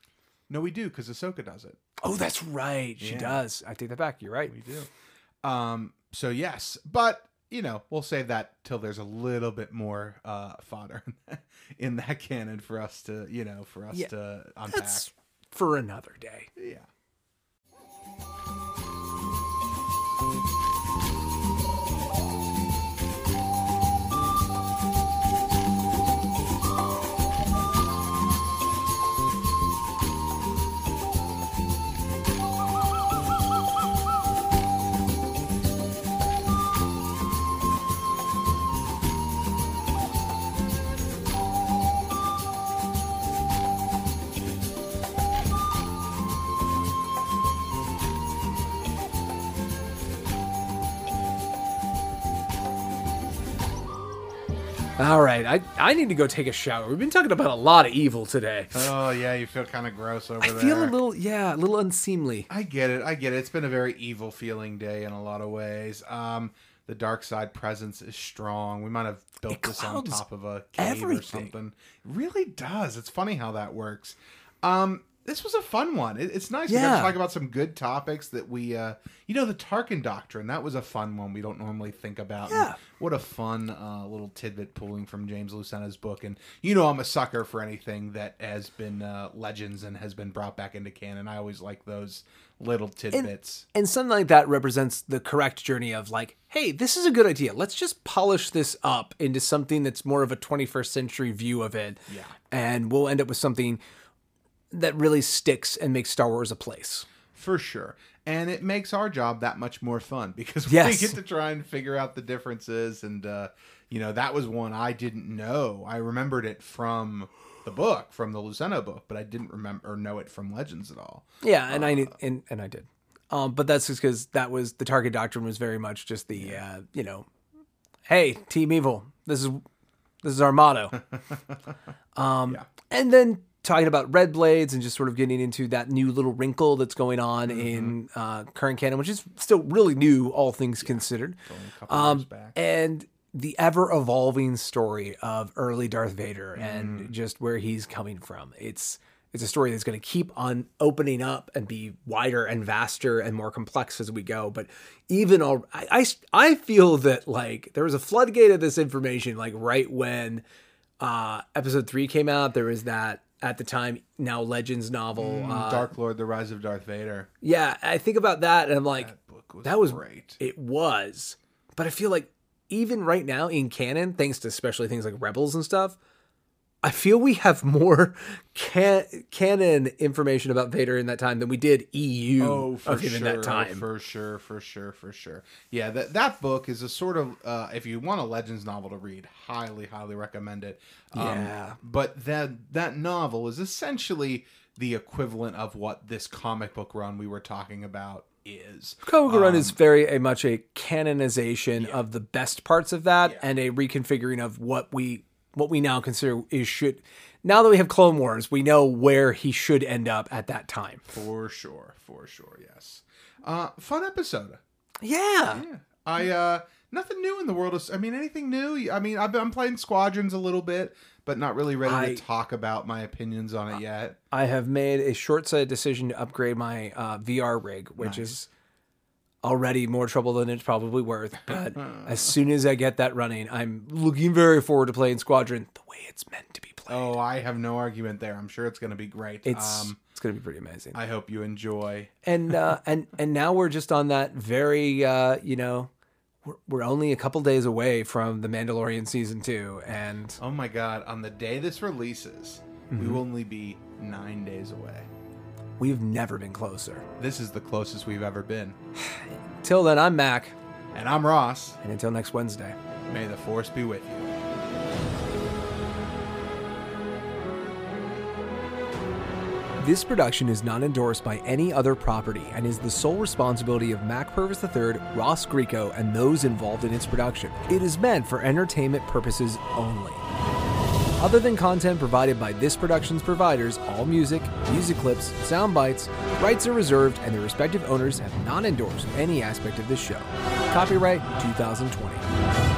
No, we do because Ahsoka does it. Oh, that's right. She Yeah. does. I take that back. You're right. We do. Um. So yes, but you know we'll save that till there's a little bit more uh, fodder in that canon for us to you know for us Yeah, to unpack. For another day. Yeah. All right. I I need to go take a shower. We've been talking about a lot of evil today. Oh yeah, you feel kind of gross over I there. feel a little, yeah, a little unseemly. I get it. I get it. It's been a very evil feeling day in a lot of ways. Um, the dark side presence is strong. We might have built this on top of a cave or something. It really does. It's funny how that works. Um, this was a fun one. It, it's nice. Yeah. to talk about some good topics that we, uh, you know, the Tarkin Doctrine. That was a fun one. We don't normally think about. And Yeah. what a fun uh, little tidbit pulling from James Luceno's book. And you know, I'm a sucker for anything that has been uh, legends and has been brought back into canon. I always like those little tidbits. And something like that represents the correct journey of like, hey, this is a good idea. Let's just polish this up into something that's more of a 21st century view of it. Yeah. And we'll end up with something that really sticks and makes Star Wars a place. For sure. And it makes our job that much more fun because Yes. we get to try and figure out the differences. And, uh, you know, that was one I didn't know. I remembered it from the book, from the Luceno book, but I didn't remember or know it from Legends at all. Yeah, and I knew- and and I did. Um, but that's just because that was the Tarkin doctrine was very much just the uh, you know, hey, Team Evil, this is this is our motto. Um, Yeah. and then talking about red blades and just sort of getting into that new little wrinkle that's going on Mm-hmm. in uh, current canon, which is still really new, all things considered. A Um, and the ever evolving story of early Darth Vader Mm. and just where he's coming from. It's it's a story that's going to keep on opening up and be wider and vaster and more complex as we go. But even all, I, I I feel that like there was a floodgate of this information like right when uh episode three came out. There was that at the time now Legends novel. uh, Dark Lord, The Rise of Darth Vader. yeah, I think about that and I'm like, That book was, that was great. it was. But I feel like even right now in canon, thanks to especially things like Rebels and stuff, I feel we have more can- canon information about Vader in that time than we did EU Oh, for of him sure, in that time. for sure, for sure, for sure. Yeah, that that book is a sort of uh, if you want a Legends novel to read, highly, highly recommend it. Um, Yeah. but that that novel is essentially the equivalent of what this comic book run we were talking about is. Koga Run Um, is very a much a canonization of the best parts of that and a reconfiguring of what we what we now consider is should now that we have Clone Wars, we know where he should end up at that time. For sure, for sure, yes. Uh, fun episode. Yeah. Yeah. I uh nothing new in the world of I mean anything new? I mean I've, I'm playing Squadrons a little bit, but not really ready I- to talk about my opinions on it yet. I have made a short-sighted decision to upgrade my uh, VR rig, which is already more trouble than it's probably worth. But as soon as I get that running, I'm looking very forward to playing Squadron the way it's meant to be played. Oh, I have no argument there. I'm sure it's going to be great. it's um it's gonna be pretty amazing. I hope you enjoy. and uh, and and now we're just on that very uh, you know we're, we're only a couple days away from the Mandalorian season two, and Oh my god, on the day this releases, we will only be 9 days away. We've never been closer. This is the closest we've ever been. Till then, I'm Mac, And I'm Ross. and until next Wednesday. May the force be with you. This production is not endorsed by any other property and is the sole responsibility of Mac Purvis III, Ross Greco, and those involved in its production. It is meant for entertainment purposes only. Other than content provided by this production's providers, all music, music clips, sound bites, rights are reserved, and their respective owners have not endorsed any aspect of this show. Copyright 2020.